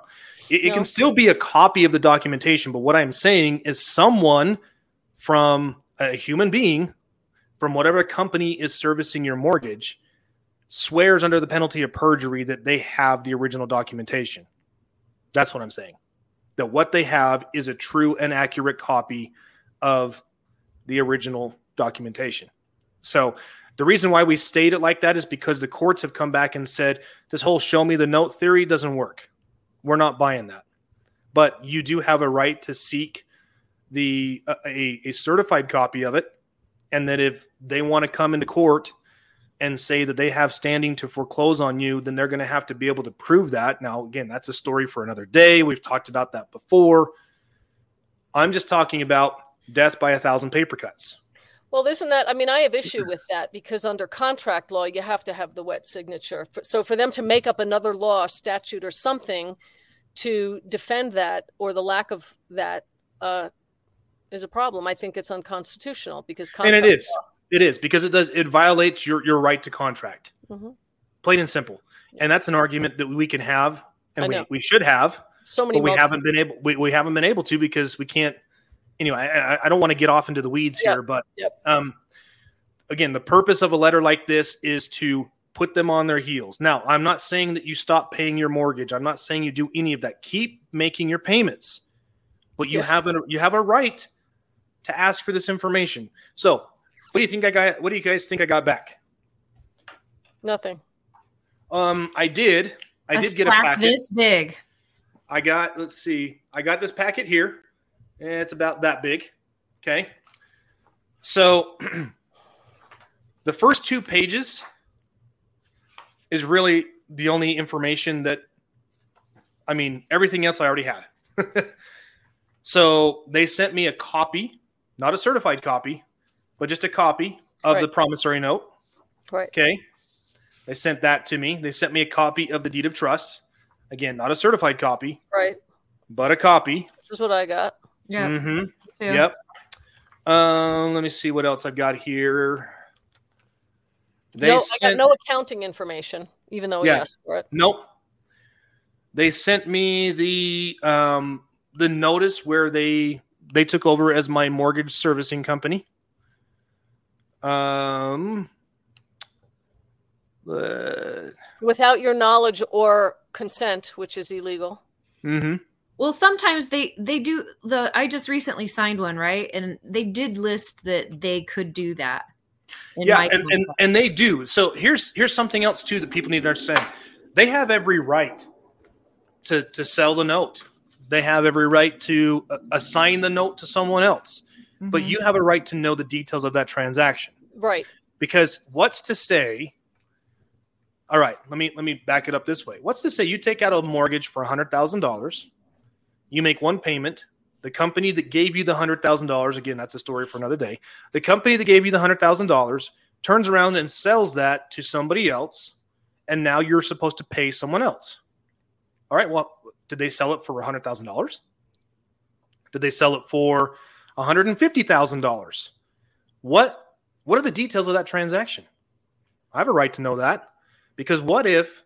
It, no. it can still be a copy of the documentation, but what I'm saying is someone from a human being from whatever company is servicing your mortgage swears under the penalty of perjury that they have the original documentation. That's what I'm saying. That what they have is a true and accurate copy of the original documentation. So the reason why we state it like that is because the courts have come back and said this whole show me the note theory doesn't work. We're not buying that. But you do have a right to seek the uh, a, a certified copy of it, and that if they want to come into court and say that they have standing to foreclose on you, then they're going to have to be able to prove that. Now, again, that's a story for another day. We've talked about that before. I'm just talking about death by a thousand paper cuts. Well, isn't that? I mean, I have issue with that because under contract law, you have to have the wet signature. So for them to make up another law, statute, or something to defend that or the lack of that uh, is a problem. I think it's unconstitutional because and it is. Law- it is because it does it violates your your right to contract. Mm-hmm. Plain and simple. And that's an argument that we can have and we, we should have. So many we haven't been able we, we haven't been able to because we can't anyway, I, I don't want to get off into the weeds yep. here, but yep. um again, the purpose of a letter like this is to put them on their heels. Now, I'm not saying that you stop paying your mortgage. I'm not saying you do any of that. Keep making your payments. But you yes. have a you have a right to ask for this information. So what do you think I got? What do you guys think I got back? Nothing. Um, I did. I a did get a packet this big. I got. Let's see. I got this packet here. Eh, it's about that big. Okay. So the first two pages is really the only information that. I mean, everything else I already had. so they sent me a copy, not a certified copy, but just a copy of right. the promissory note. Right. Okay. They sent that to me. They sent me a copy of the deed of trust. Again, not a certified copy. Right. But a copy. Which is what I got. Yeah. Mm-hmm. Yep. Um, let me see what else I've got here. They no, sent... I got no accounting information, even though we yeah. asked for it. Nope. They sent me the um the notice where they they took over as my mortgage servicing company. Um, without your knowledge or consent, which is illegal. Mm-hmm. Well, sometimes they they do the. I just recently signed one, right, and they did list that they could do that. Yeah, and, and and they do. So here's here's something else too that people need to understand. They have every right to to sell the note. They have every right to assign the note to someone else mm-hmm. but you have a right to know the details of that transaction. Right. Because what's to say all right, let me let me back it up this way. What's to say you take out a mortgage for $100,000, you make one payment, the company that gave you the $100,000, again, that's a story for another day. The company that gave you the $100,000 turns around and sells that to somebody else, and now you're supposed to pay someone else. All right, well, did they sell it for $100,000? Did they sell it for $150,000. What what are the details of that transaction? I have a right to know that because what if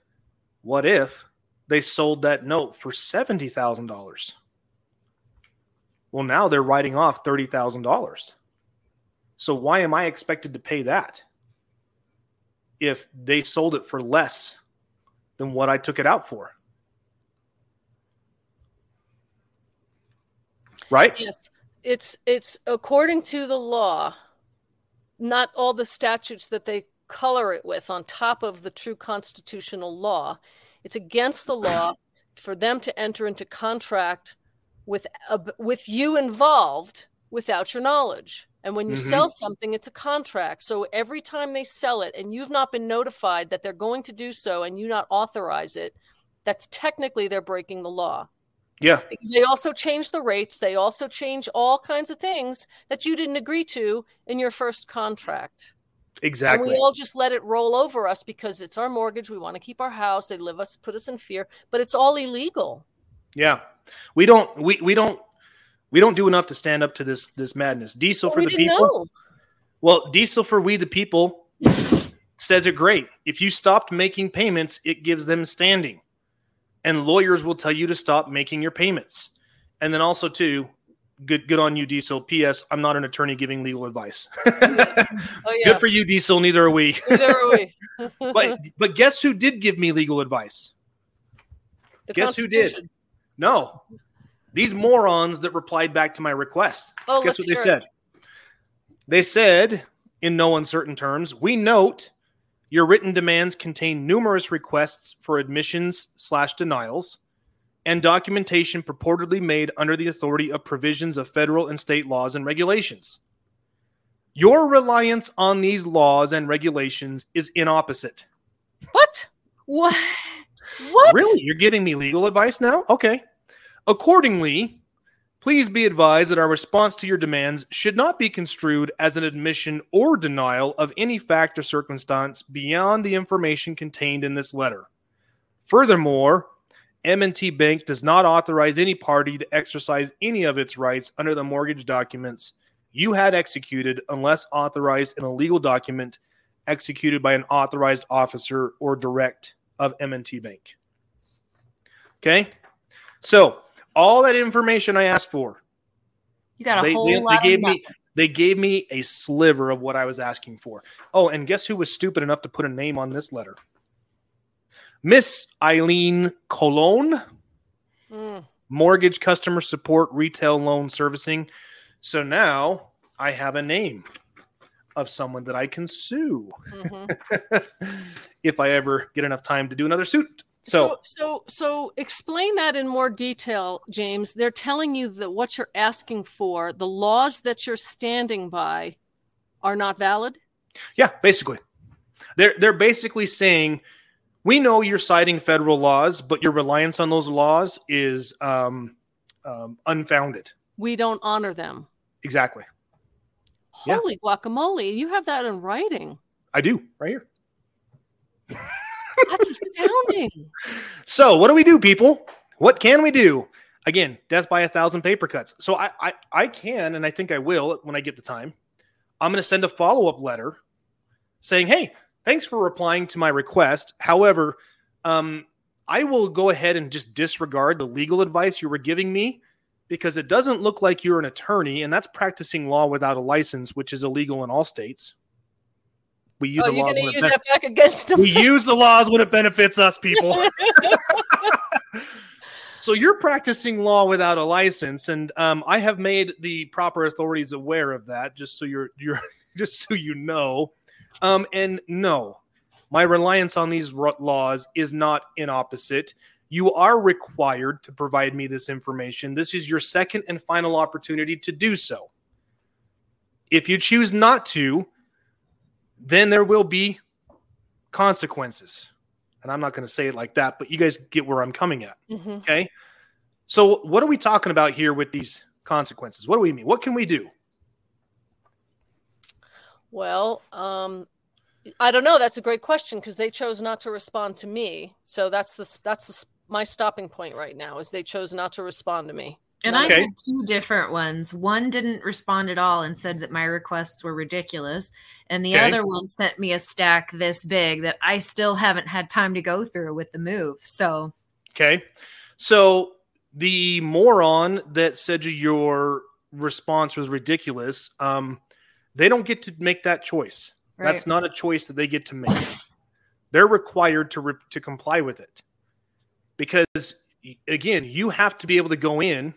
what if they sold that note for $70,000? Well, now they're writing off $30,000. So why am I expected to pay that? If they sold it for less than what I took it out for. Right? Yes it's it's according to the law not all the statutes that they color it with on top of the true constitutional law it's against the law for them to enter into contract with uh, with you involved without your knowledge and when you mm-hmm. sell something it's a contract so every time they sell it and you've not been notified that they're going to do so and you not authorize it that's technically they're breaking the law yeah. Because they also change the rates. They also change all kinds of things that you didn't agree to in your first contract. Exactly. And we all just let it roll over us because it's our mortgage. We want to keep our house. They live us, put us in fear, but it's all illegal. Yeah. We don't, we, we don't, we don't do enough to stand up to this, this madness. Diesel well, for the people. Know. Well, diesel for we, the people says it great. If you stopped making payments, it gives them standing and lawyers will tell you to stop making your payments. And then also too, good good on you, Diesel. P.S. I'm not an attorney giving legal advice. oh, yeah. Good for you, Diesel. Neither are we. Neither are we. but but guess who did give me legal advice? The guess who did? No, these morons that replied back to my request. Oh, guess what they it. said? They said, in no uncertain terms, we note your written demands contain numerous requests for admissions slash denials, and documentation purportedly made under the authority of provisions of federal and state laws and regulations. Your reliance on these laws and regulations is inapposite. What? What? What? Really? You're giving me legal advice now? Okay. Accordingly, please be advised that our response to your demands should not be construed as an admission or denial of any fact or circumstance beyond the information contained in this letter. Furthermore, M&T Bank does not authorize any party to exercise any of its rights under the mortgage documents you had executed unless authorized in a legal document executed by an authorized officer or direct of M&T Bank. Okay? So, all that information I asked for, You got a they, whole they- they lot gave of me they gave me a sliver of what I was asking for. Oh, and guess who was stupid enough to put a name on this letter? Miss Eileen Colon, Mm. mortgage customer support, retail loan servicing. So now I have a name of someone that I can sue Mhm. if I ever get enough time to do another suit. So, so, so, so, explain that in more detail, James. They're telling you that what you're asking for, the laws that you're standing by, are not valid. yeah, basically, they're they're basically saying we know you're citing federal laws, but your reliance on those laws is um, um, unfounded. We don't honor them. Exactly, Yeah. Holy guacamole! You have that in writing. I do right here. That's astounding. So, what do we do, people? What can we do? Again, death by a thousand paper cuts. So, I, I, I can, and I think I will when I get the time. I'm going to send a follow up letter saying, "Hey, thanks for replying to my request. However, um, I will go ahead and just disregard the legal advice you were giving me because it doesn't look like you're an attorney, and that's practicing law without a license, which is illegal in all states. We use oh, the laws when it use ben- that back against them? we use the laws when it benefits us, people. so you're practicing law without a license, and um, I have made the proper authorities aware of that, just so you're you're just so you know. Um, and no, my reliance on these laws is not inapposite. You are required to provide me this information. This is your second and final opportunity to do so. If you choose not to, then there will be consequences. And I'm not going to say it like that, but you guys get where I'm coming at. Mhm. Okay. So, what are we talking about here with these consequences? What do we mean? What can we do? Well, um, I don't know. That's a great question because they chose not to respond to me. So that's the that's the, my stopping point right now. Is they chose not to respond to me. And No. I had two different ones. One didn't respond at all and said that my requests were ridiculous. And the Okay. other one sent me a stack this big that I still haven't had time to go through with the move. So Okay. So, the moron that said your response was ridiculous, um, they don't get to make that choice. right. That's not a choice that they get to make. They're required to re- to comply with it, because again, you have to be able to go in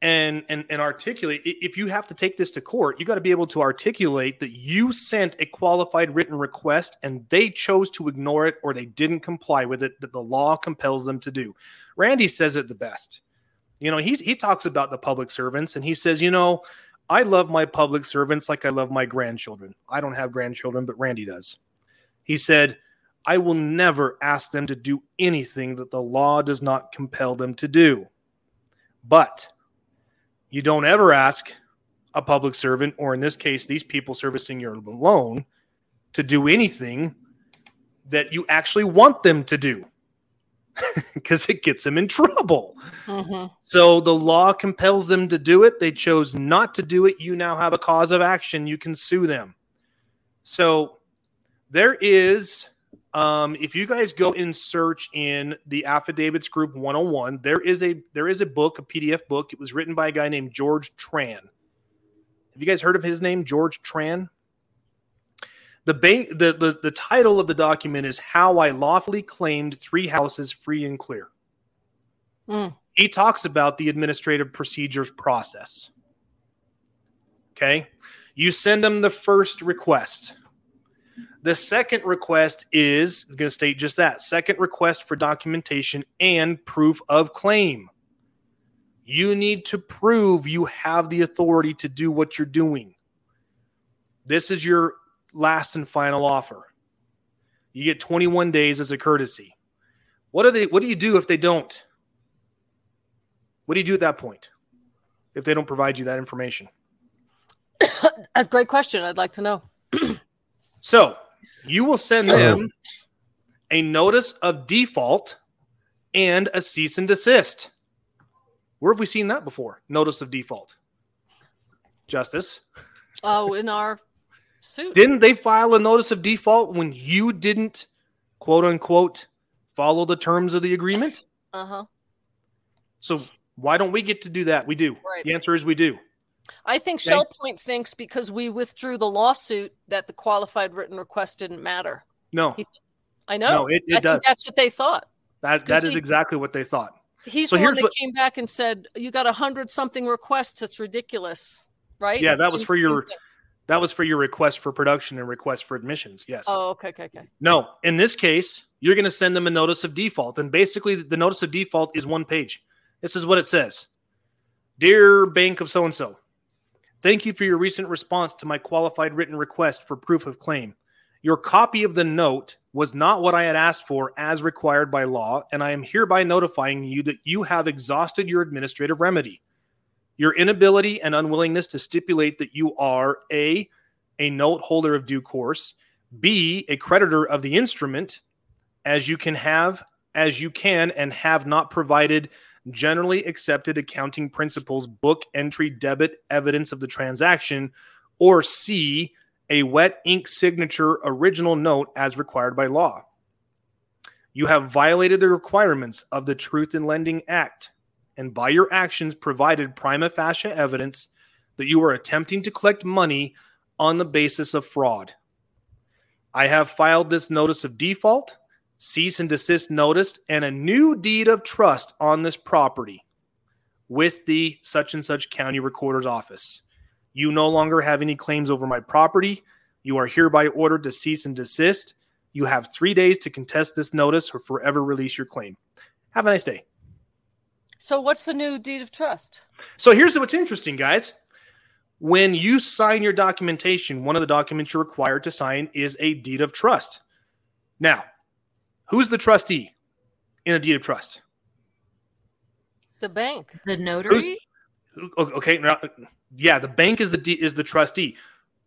and and and articulate. If you have to take this to court, you got to be able to articulate that you sent a qualified written request and they chose to ignore it or they didn't comply with it. That the law compels them to do. Randy says it the best. You know, he he talks about the public servants and he says, you know, I love my public servants like I love my grandchildren. I don't have grandchildren, but Randy does. He said, I will never ask them to do anything that the law does not compel them to do. But you don't ever ask a public servant, or in this case, these people servicing your loan, to do anything that you actually want them to do because it gets them in trouble. Mhm. So the law compels them to do it. They chose not to do it. You now have a cause of action. You can sue them. So there is, um, if you guys go and search in the affidavits group 101, there is a there is a book, a PDF book. It was written by a guy named George Tran. Have you guys heard of his name, George Tran? The, bank, the, the, the title of the document is How I Lawfully Claimed Three Houses Free and Clear Mm. he talks about the administrative procedures process. Okay. You send them the first request. The second request is going to state just that second request for documentation and proof of claim. You need to prove you have the authority to do what you're doing. This is your last and final offer. You get 21 days as a courtesy. What are they what do you do if they don't? What do you do at that point? If they don't provide you that information? That's a great question. I'd like to know. So, you will send them a notice of default and a cease and desist. Where have we seen that before? Notice of default. Justice. Oh, in our suit. Didn't they file a notice of default when you didn't, quote unquote, follow the terms of the agreement? Uh huh. So why don't we get to do that? We do. Right. The answer is we do. I think Okay. Shell Point thinks because we withdrew the lawsuit that the qualified written request didn't matter. No, He- I know. no, it, I it does. think that's what they thought. That that is he- exactly what they thought. He's So the one that what- came back and said, "You got a hundred something requests. It's ridiculous." Right? Yeah, that was for your- That was for your request for production and request for admissions. Yes. Oh, okay, okay, okay. No, in this case, you're going to send them a notice of default. And basically, the notice of default is one page. This is what it says Dear Bank of so and so, thank you for your recent response to my qualified written request for proof of claim. Your copy of the note was not what I had asked for as required by law, and I am hereby notifying you that you have exhausted your administrative remedy. Your inability and unwillingness to stipulate that you are A, a note holder of due course, B, a creditor of the instrument, as you can have, as you can and have not provided generally accepted accounting principles book entry debit evidence of the transaction, or C, a wet ink signature original note as required by law. You have violated the requirements of the Truth in Lending Act, and by your actions provided prima facie evidence that you are attempting to collect money on the basis of fraud. I have filed this notice of default, cease and desist notice, and a new deed of trust on this property with the such and such county recorder's office. You no longer have any claims over my property. You are hereby ordered to cease and desist. You have three days to contest this notice or forever release your claim. Have a nice day. So, what's the new deed of trust? So here's what's interesting, guys. When you sign your documentation, one of the documents you're required to sign is a deed of trust. Now, who's the trustee in a deed of trust? The bank. The notary? Who- Okay, yeah, the bank is the is the trustee.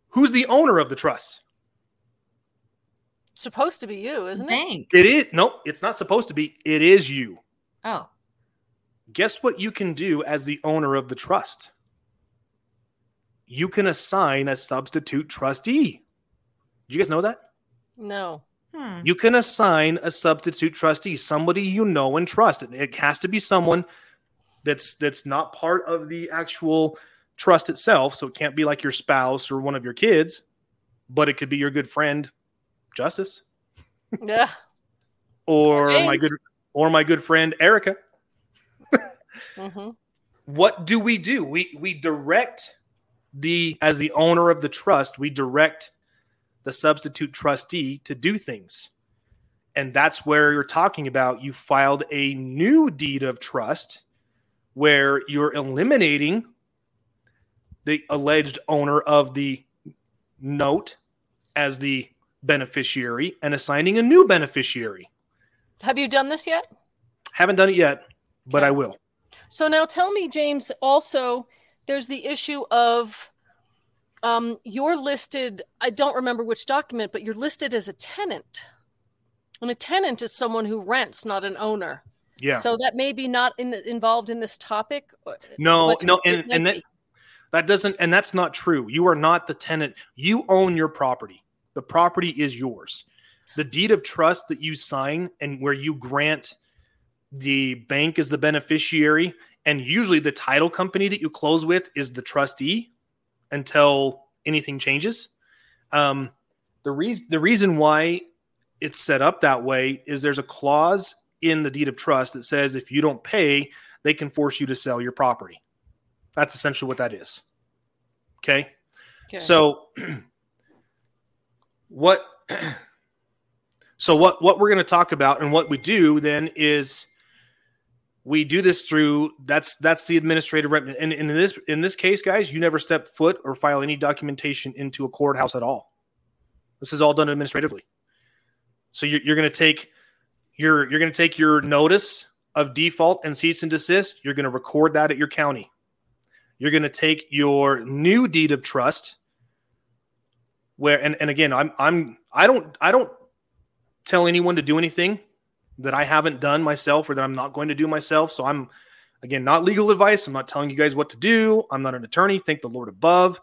Who's the owner of the trust? Supposed to be you, isn't it? Bank. It is no, it's not supposed to be. It is you. Oh. Guess what you can do as the owner of the trust? You can assign a substitute trustee. Do you guys know that? No. Hmm. You can assign a substitute trustee, somebody you know and trust. It- It has to be someone that's that's not part of the actual trust itself. So it can't be like your spouse or one of your kids, but it could be your good friend, Justice, Yeah. or my good or my good friend Erica. Hmm What do we do? We we direct the as the owner of the trust, we direct the substitute trustee to do things. And that's where you're talking about you filed a new deed of trust where you're eliminating the alleged owner of the note as the beneficiary and assigning a new beneficiary. Have you done this yet? Haven't done it yet, but Okay. I will. So now tell me, James, also, there's the issue of um, you're listed, I don't remember which document, but you're listed as a tenant. And a tenant is someone who rents, not an owner. Yeah. So that may be not in the, involved in this topic. No, no, and, and that, that doesn't, and that's not true. You are not the tenant. You own your property. The property is yours. The deed of trust that you sign and where you grant the bank is the beneficiary, and usually the title company that you close with is the trustee until anything changes. Um, the reason the reason why it's set up that way is there's a clause in the deed of trust that says if you don't pay, they can force you to sell your property. That's essentially what that is. Okay. Okay. So, what so what what we're going to talk about and what we do then is we do this through that's that's the administrative and, and in this in this case guys you never step foot or file any documentation into a courthouse at all. This is all done administratively. So you're, you're going to take your you're going to take your notice of default and cease and desist. You're going to record that at your county. You're going to take your new deed of trust where and, and again i'm i'm i don't i don't tell anyone to do anything that I haven't done myself or that I'm not going to do myself. So I'm again not legal advice. I'm not telling you guys what to do. I'm not an attorney. Thank the Lord above.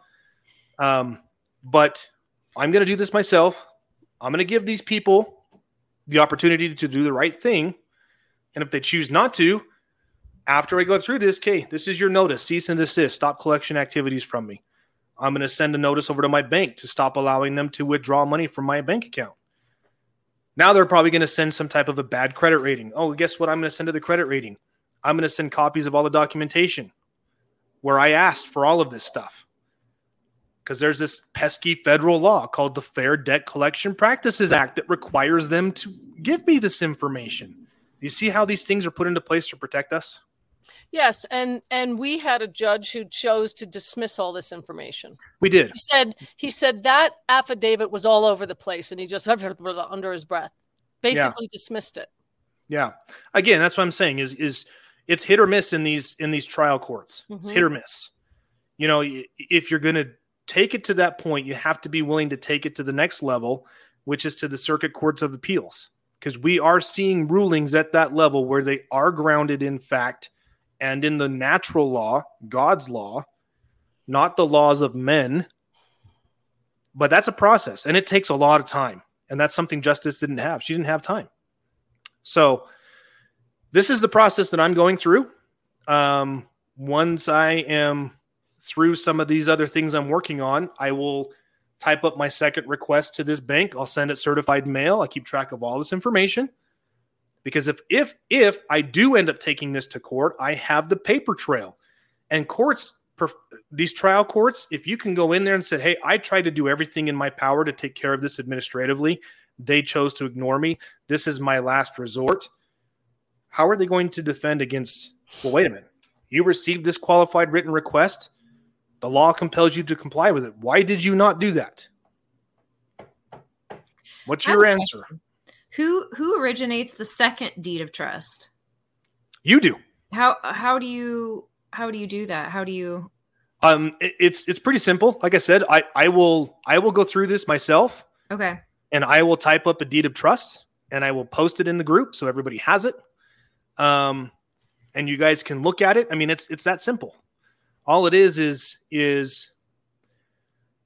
Um, but I'm going to do this myself. I'm going to give these people the opportunity to do the right thing. And if they choose not to, after I go through this, okay, this is your notice cease and desist, stop collection activities from me. I'm going to send a notice over to my bank to stop allowing them to withdraw money from my bank account. Now they're probably going to send some type of a bad credit rating. Oh, guess what? I'm going to send to the credit rating. I'm going to send copies of all the documentation where I asked for all of this stuff. Because there's this pesky federal law called the Fair Debt Collection Practices Act that requires them to give me this information. You see how these things are put into place to protect us? Yes, and and we had a judge who chose to dismiss all this information. We did. He said he said that affidavit was all over the place, and he just under his breath, basically yeah. dismissed it. Yeah. Again, that's what I'm saying is is it's hit or miss in these in these trial courts. Mm-hmm. It's hit or miss. You know, if you're going to take it to that point, you have to be willing to take it to the next level, which is to the circuit courts of appeals, because we are seeing rulings at that level where they are grounded in fact and in the natural law, God's law, not the laws of men. But that's a process and it takes a lot of time. And that's something Justice didn't have. She didn't have time. So, this is the process that I'm going through. Um, once I am through some of these other things I'm working on, I will type up my second request to this bank. I'll send it certified mail. I keep track of all this information because if if if I do end up taking this to court, I have the paper trail. And courts these trial courts, if you can go in there and say, "Hey, I tried to do everything in my power to take care of this administratively. They chose to ignore me. This is my last resort." How are they going to defend against, well, wait a minute. You received this qualified written request. The law compels you to comply with it. Why did you not do that? What's your answer? Question. Who who originates the second deed of trust? You do. How how do you how do you do that? How do you um it, it's it's pretty simple. Like I said, I I will I will go through this myself. Okay. And I will type up a deed of trust and I will post it in the group so everybody has it. Um and you guys can look at it. I mean, it's it's that simple. All it is is is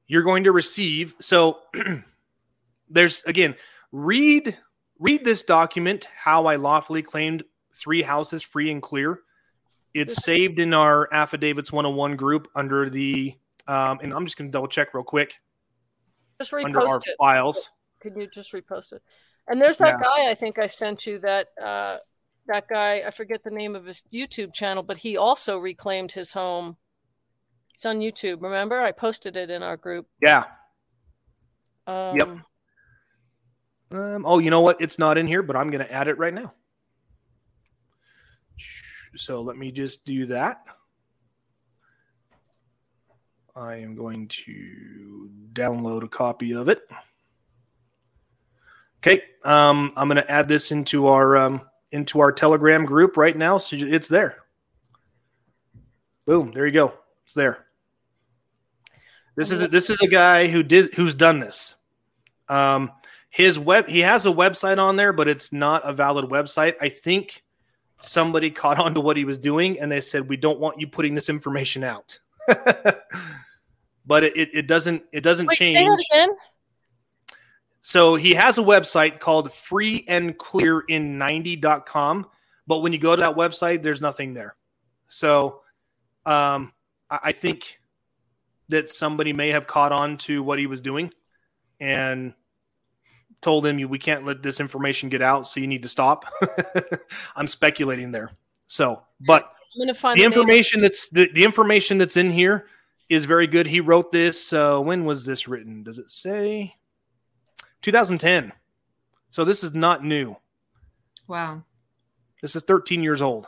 you're going to receive so there's again read Read this document, How I Lawfully Claimed Three Houses Free and Clear. It's saved in our Affidavits 101 group under the, um, and I'm just going to double check real quick. Just repost under our it. files. Can you just repost it? And there's that yeah. guy I think I sent you that uh, that guy I forget the name of his YouTube channel, but he also reclaimed his home. It's on YouTube. Remember, I posted it in our group. Yeah. Um, yep. Um, oh, you know what? It's not in here, but I'm going to add it right now. So let me just do that. I am going to download a copy of it. Okay, um, I'm going to add this into our um, into our Telegram group right now, so it's there. Boom! There you go. It's there. This is a, this is a guy who did who's done this. Um, his web he has a website on there, but it's not a valid website. I think somebody caught on to what he was doing and they said, We don't want you putting this information out. but it, it, it, doesn't it doesn't Wait, change. Say that again. So he has a website called freeandclearin90.com. But when you go to that website, there's nothing there. So um, I, I think that somebody may have caught on to what he was doing and told him we can't let this information get out, so you need to stop. I'm speculating there. So, but the information that's the, the, information that's in here is very good. He wrote this. Uh, when was this written? Does it say? 2010. So this is not new. Wow. This is 13 years old.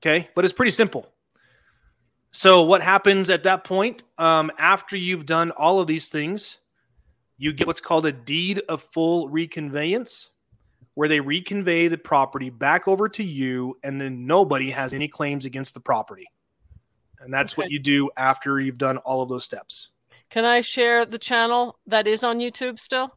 Okay, but it's pretty simple. So what happens at that point? Um, after you've done all of these things, you get what's called a deed of full reconveyance, where they reconvey the property back over to you, and then nobody has any claims against the property. And that's Okay. what you do after you've done all of those steps. Can I share the channel that is on YouTube still?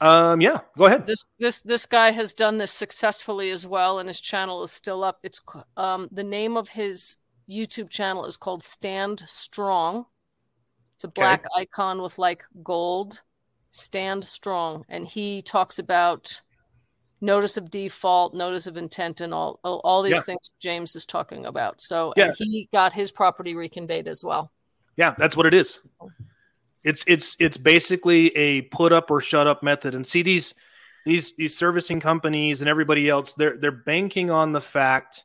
Um, yeah, go ahead. This this this guy has done this successfully as well, and his channel is still up. It's um the name of his YouTube channel is called Stand Strong. It's a black icon with like gold. Stand Strong, and he talks about notice of default, notice of intent, and all all, these Yeah. things James is talking about. So Yeah. he got his property reconveyed as well. Yeah, that's what it is. It's it's it's basically a put up or shut up method. And see these these these servicing companies and everybody else, they're they're banking on the fact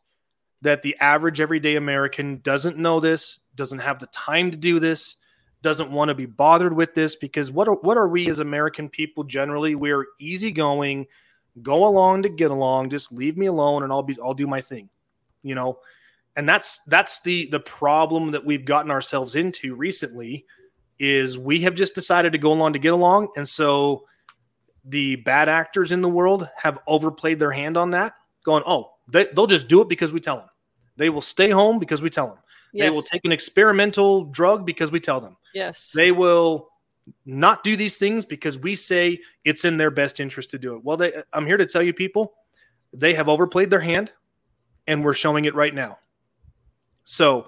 that the average everyday American doesn't know this, doesn't have the time to do this, doesn't want to be bothered with this because what are, what are we as American people generally? We're easygoing, go along to get along, just leave me alone and I'll be I'll do my thing. You know, and that's that's the the problem that we've gotten ourselves into recently is we have just decided to go along to get along. And so the bad actors in the world have overplayed their hand on that going oh they, they'll just do it because we tell them they will stay home because we tell them Yes. they will take an experimental drug because we tell them. Yes. they will not do these things because we say it's in their best interest to do it. Well they i'm here to tell you people they have overplayed their hand and we're showing it right now. So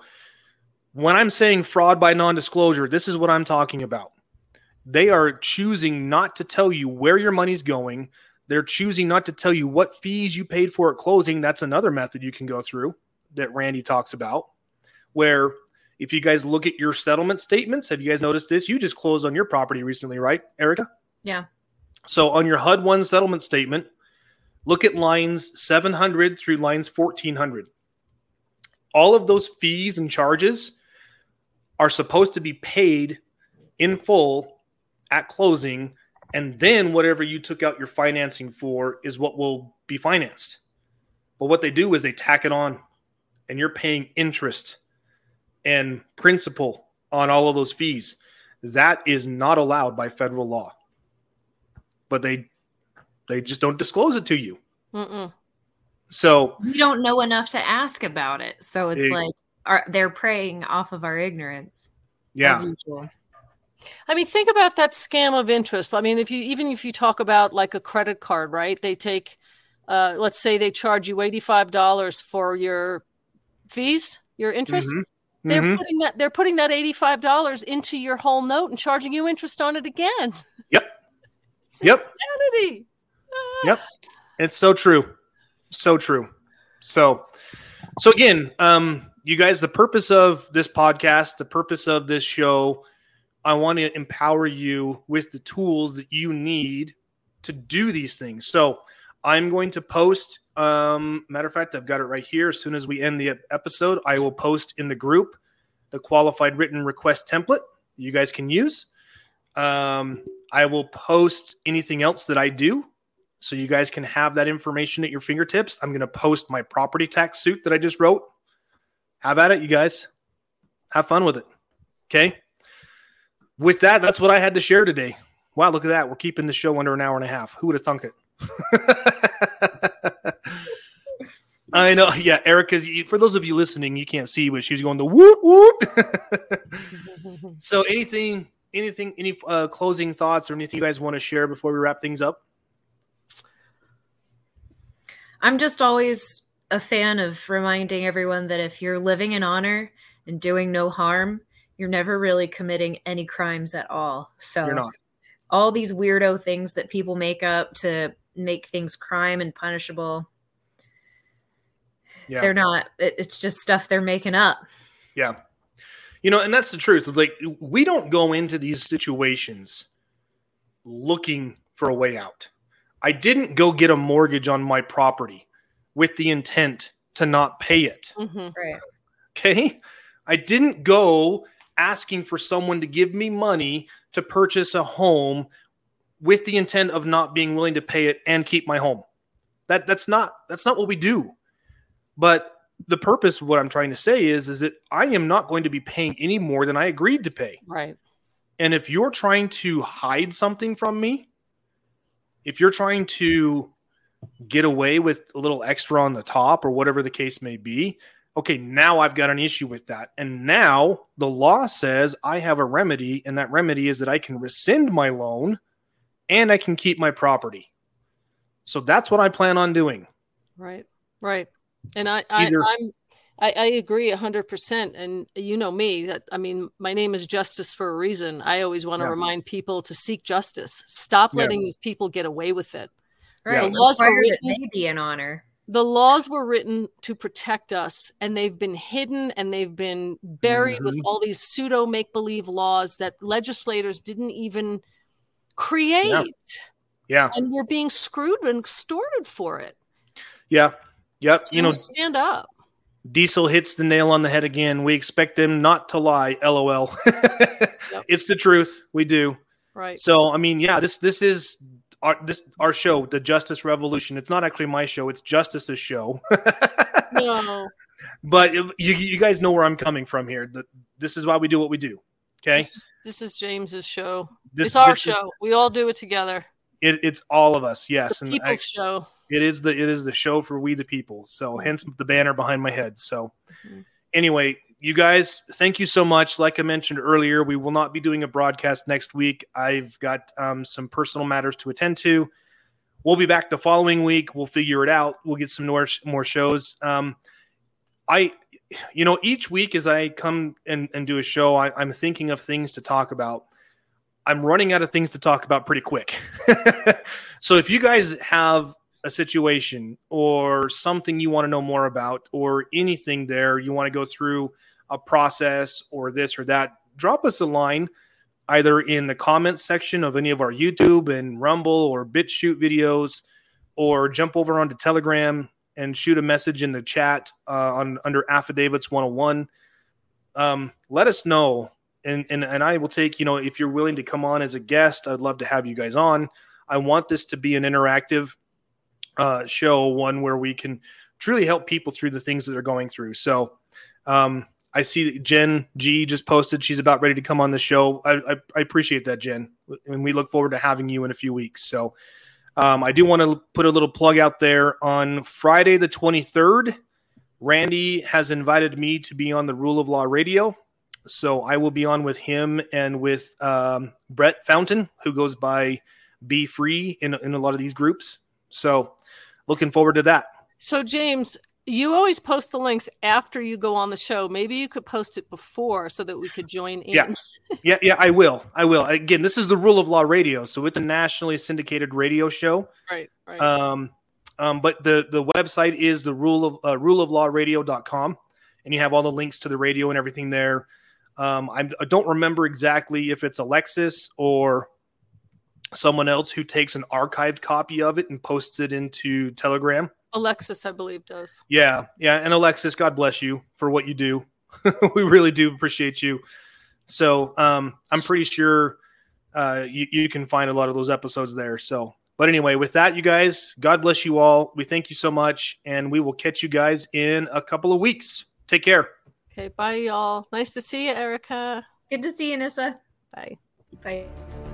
when i'm saying fraud by non-disclosure this is what i'm talking about. They are choosing not to tell you where your money's going. They're choosing not to tell you what fees you paid for at closing. That's another method you can go through that randy talks about where if you guys look at your settlement statements, have you guys noticed this? You just closed on your property recently, right, Erica? Yeah. So on your HUD one settlement statement, look at lines 700 through lines 1400. All of those fees and charges are supposed to be paid in full at closing, and then whatever you took out your financing for is what will be financed. But what they do is they tack it on, and you're paying interest and principal on all of those fees. That is not allowed by federal law. But they they just don't disclose it to you. Mm-mm. So We don't know enough to ask about it. So it's Ex- like are, they're preying off of our ignorance. yeah, As usual. I mean, think about that scam of interest. I mean, if you even if you talk about like a credit card, right? They take, uh, let's say they charge you eighty five dollars for your fees, your interest. Mhm. They're Mhm. putting that they're putting that eighty five dollars into your whole note and charging you interest on it again. Yep. It's Yep. insanity. Ah. Yep. It's so true. So true. So so again, um you guys the purpose of this podcast, the purpose of this show, I want to empower you with the tools that you need to do these things. So I'm going to post um matter of fact, I've got it right here as soon as we end the episode, I will post in the group the qualified written request template you guys can use. Um, I will post anything else that I do so you guys can have that information at your fingertips. I'm going to post my property tax suit that I just wrote. Have at it, you guys. Have fun with it. Okay. With that, that's what I had to share today. Wow, look at that. We're keeping the show under an hour and a half. Who would have thunk it? I know. Yeah, Erica, for those of you listening, you can't see, but she's going the whoop whoop. so anything anything any uh, closing thoughts or anything you guys want to share before we wrap things up I'm just always a fan of reminding everyone that if you're living in honor and doing no harm, you're never really committing any crimes at all. So all these weirdo things that people make up to make things crime and punishable, yeah they're not. It, it's just stuff they're making up. yeah you know and that's the truth it's like we don't go into these situations looking for a way out i didn't go get a mortgage on my property with the intent to not pay it Mhm. Right. okay i didn't go asking for someone to give me money to purchase a home with the intent of not being willing to pay it and keep my home. That that's not that's not what we do. But the purpose of what I'm trying to say is is that I am not going to be paying any more than I agreed to pay. Right. And if you're trying to hide something from me, if you're trying to get away with a little extra on the top or whatever the case may be, okay, now I've got an issue with that. And now the law says I have a remedy, and that remedy is that I can rescind my loan and I can keep my property. So that's what I plan on doing. Right. Right. And I, I Either- I'm I, I agree hundred percent. And you know me, that I mean, my name is justice for a reason. I always want to yeah. remind people to seek justice. Stop letting yeah. these people get away with it. Right. The laws were written, may be an honor. The laws were written to protect us, and they've been hidden and they've been buried mm-hmm. with all these pseudo make believe laws that legislators didn't even create. Yeah. yeah. And we're being screwed and extorted for it. Yeah. Yep. So you know, stand up. Diesel hits the nail on the head again. We expect them not to lie. LOL. yep. It's the truth. We do. Right. So I mean, yeah, this this is our this our show, the Justice Revolution. It's not actually my show. It's Justice's show. no. But you you guys know where I'm coming from here. The, this is why we do what we do. Okay. This is, this is James's show. This, it's our show. Is, we all do it together. It, it's all of us. Yes. It's people's I, show. It is the it is the show for we the people. So hence the banner behind my head. So mm-hmm. anyway, you guys, thank you so much. Like I mentioned earlier, we will not be doing a broadcast next week. I've got um, some personal matters to attend to. We'll be back the following week. We'll figure it out. We'll get some more more shows. Um, I, you know, each week as I come and, and do a show, I, I'm thinking of things to talk about. I'm running out of things to talk about pretty quick. so if you guys have a situation or something you want to know more about or anything there you want to go through a process or this or that, drop us a line either in the comments section of any of our YouTube and Rumble or BitChute videos, or jump over onto Telegram and shoot a message in the chat uh, on under Affidavits 101. Um, let us know, and, and and I will take you know if you're willing to come on as a guest, I'd love to have you guys on. I want this to be an interactive uh, show, one where we can truly help people through the things that they're going through. So um, I see Jen G just posted she's about ready to come on the show. I, I, I appreciate that, Jen, and we look forward to having you in a few weeks. So um, I do want to put a little plug out there on Friday the 23rd. Randy has invited me to be on the Rule of Law Radio. So I will be on with him and with um, Brett Fountain, who goes by Be Free in, in a lot of these groups. So looking forward to that. So, James, you always post the links after you go on the show. Maybe you could post it before so that we could join in. Yeah, yeah, yeah. I will. I will. Again, this is the Rule of Law Radio, so it's a nationally syndicated radio show. Right. Right. Um, um, but the the website is the rule of uh, ruleoflawradio.com, and you have all the links to the radio and everything there. Um, I don't remember exactly if it's Alexis or someone else who takes an archived copy of it and posts it into Telegram. Alexis, I believe, does. Yeah, yeah, and Alexis, God bless you for what you do. we really do appreciate you. So um, I'm pretty sure uh, you, you can find a lot of those episodes there. So, but anyway, with that, you guys, God bless you all. We thank you so much, and we will catch you guys in a couple of weeks. Take care. Okay, bye, y'all. Nice to see you, Erica. Good to see you, Nissa. Bye. Bye.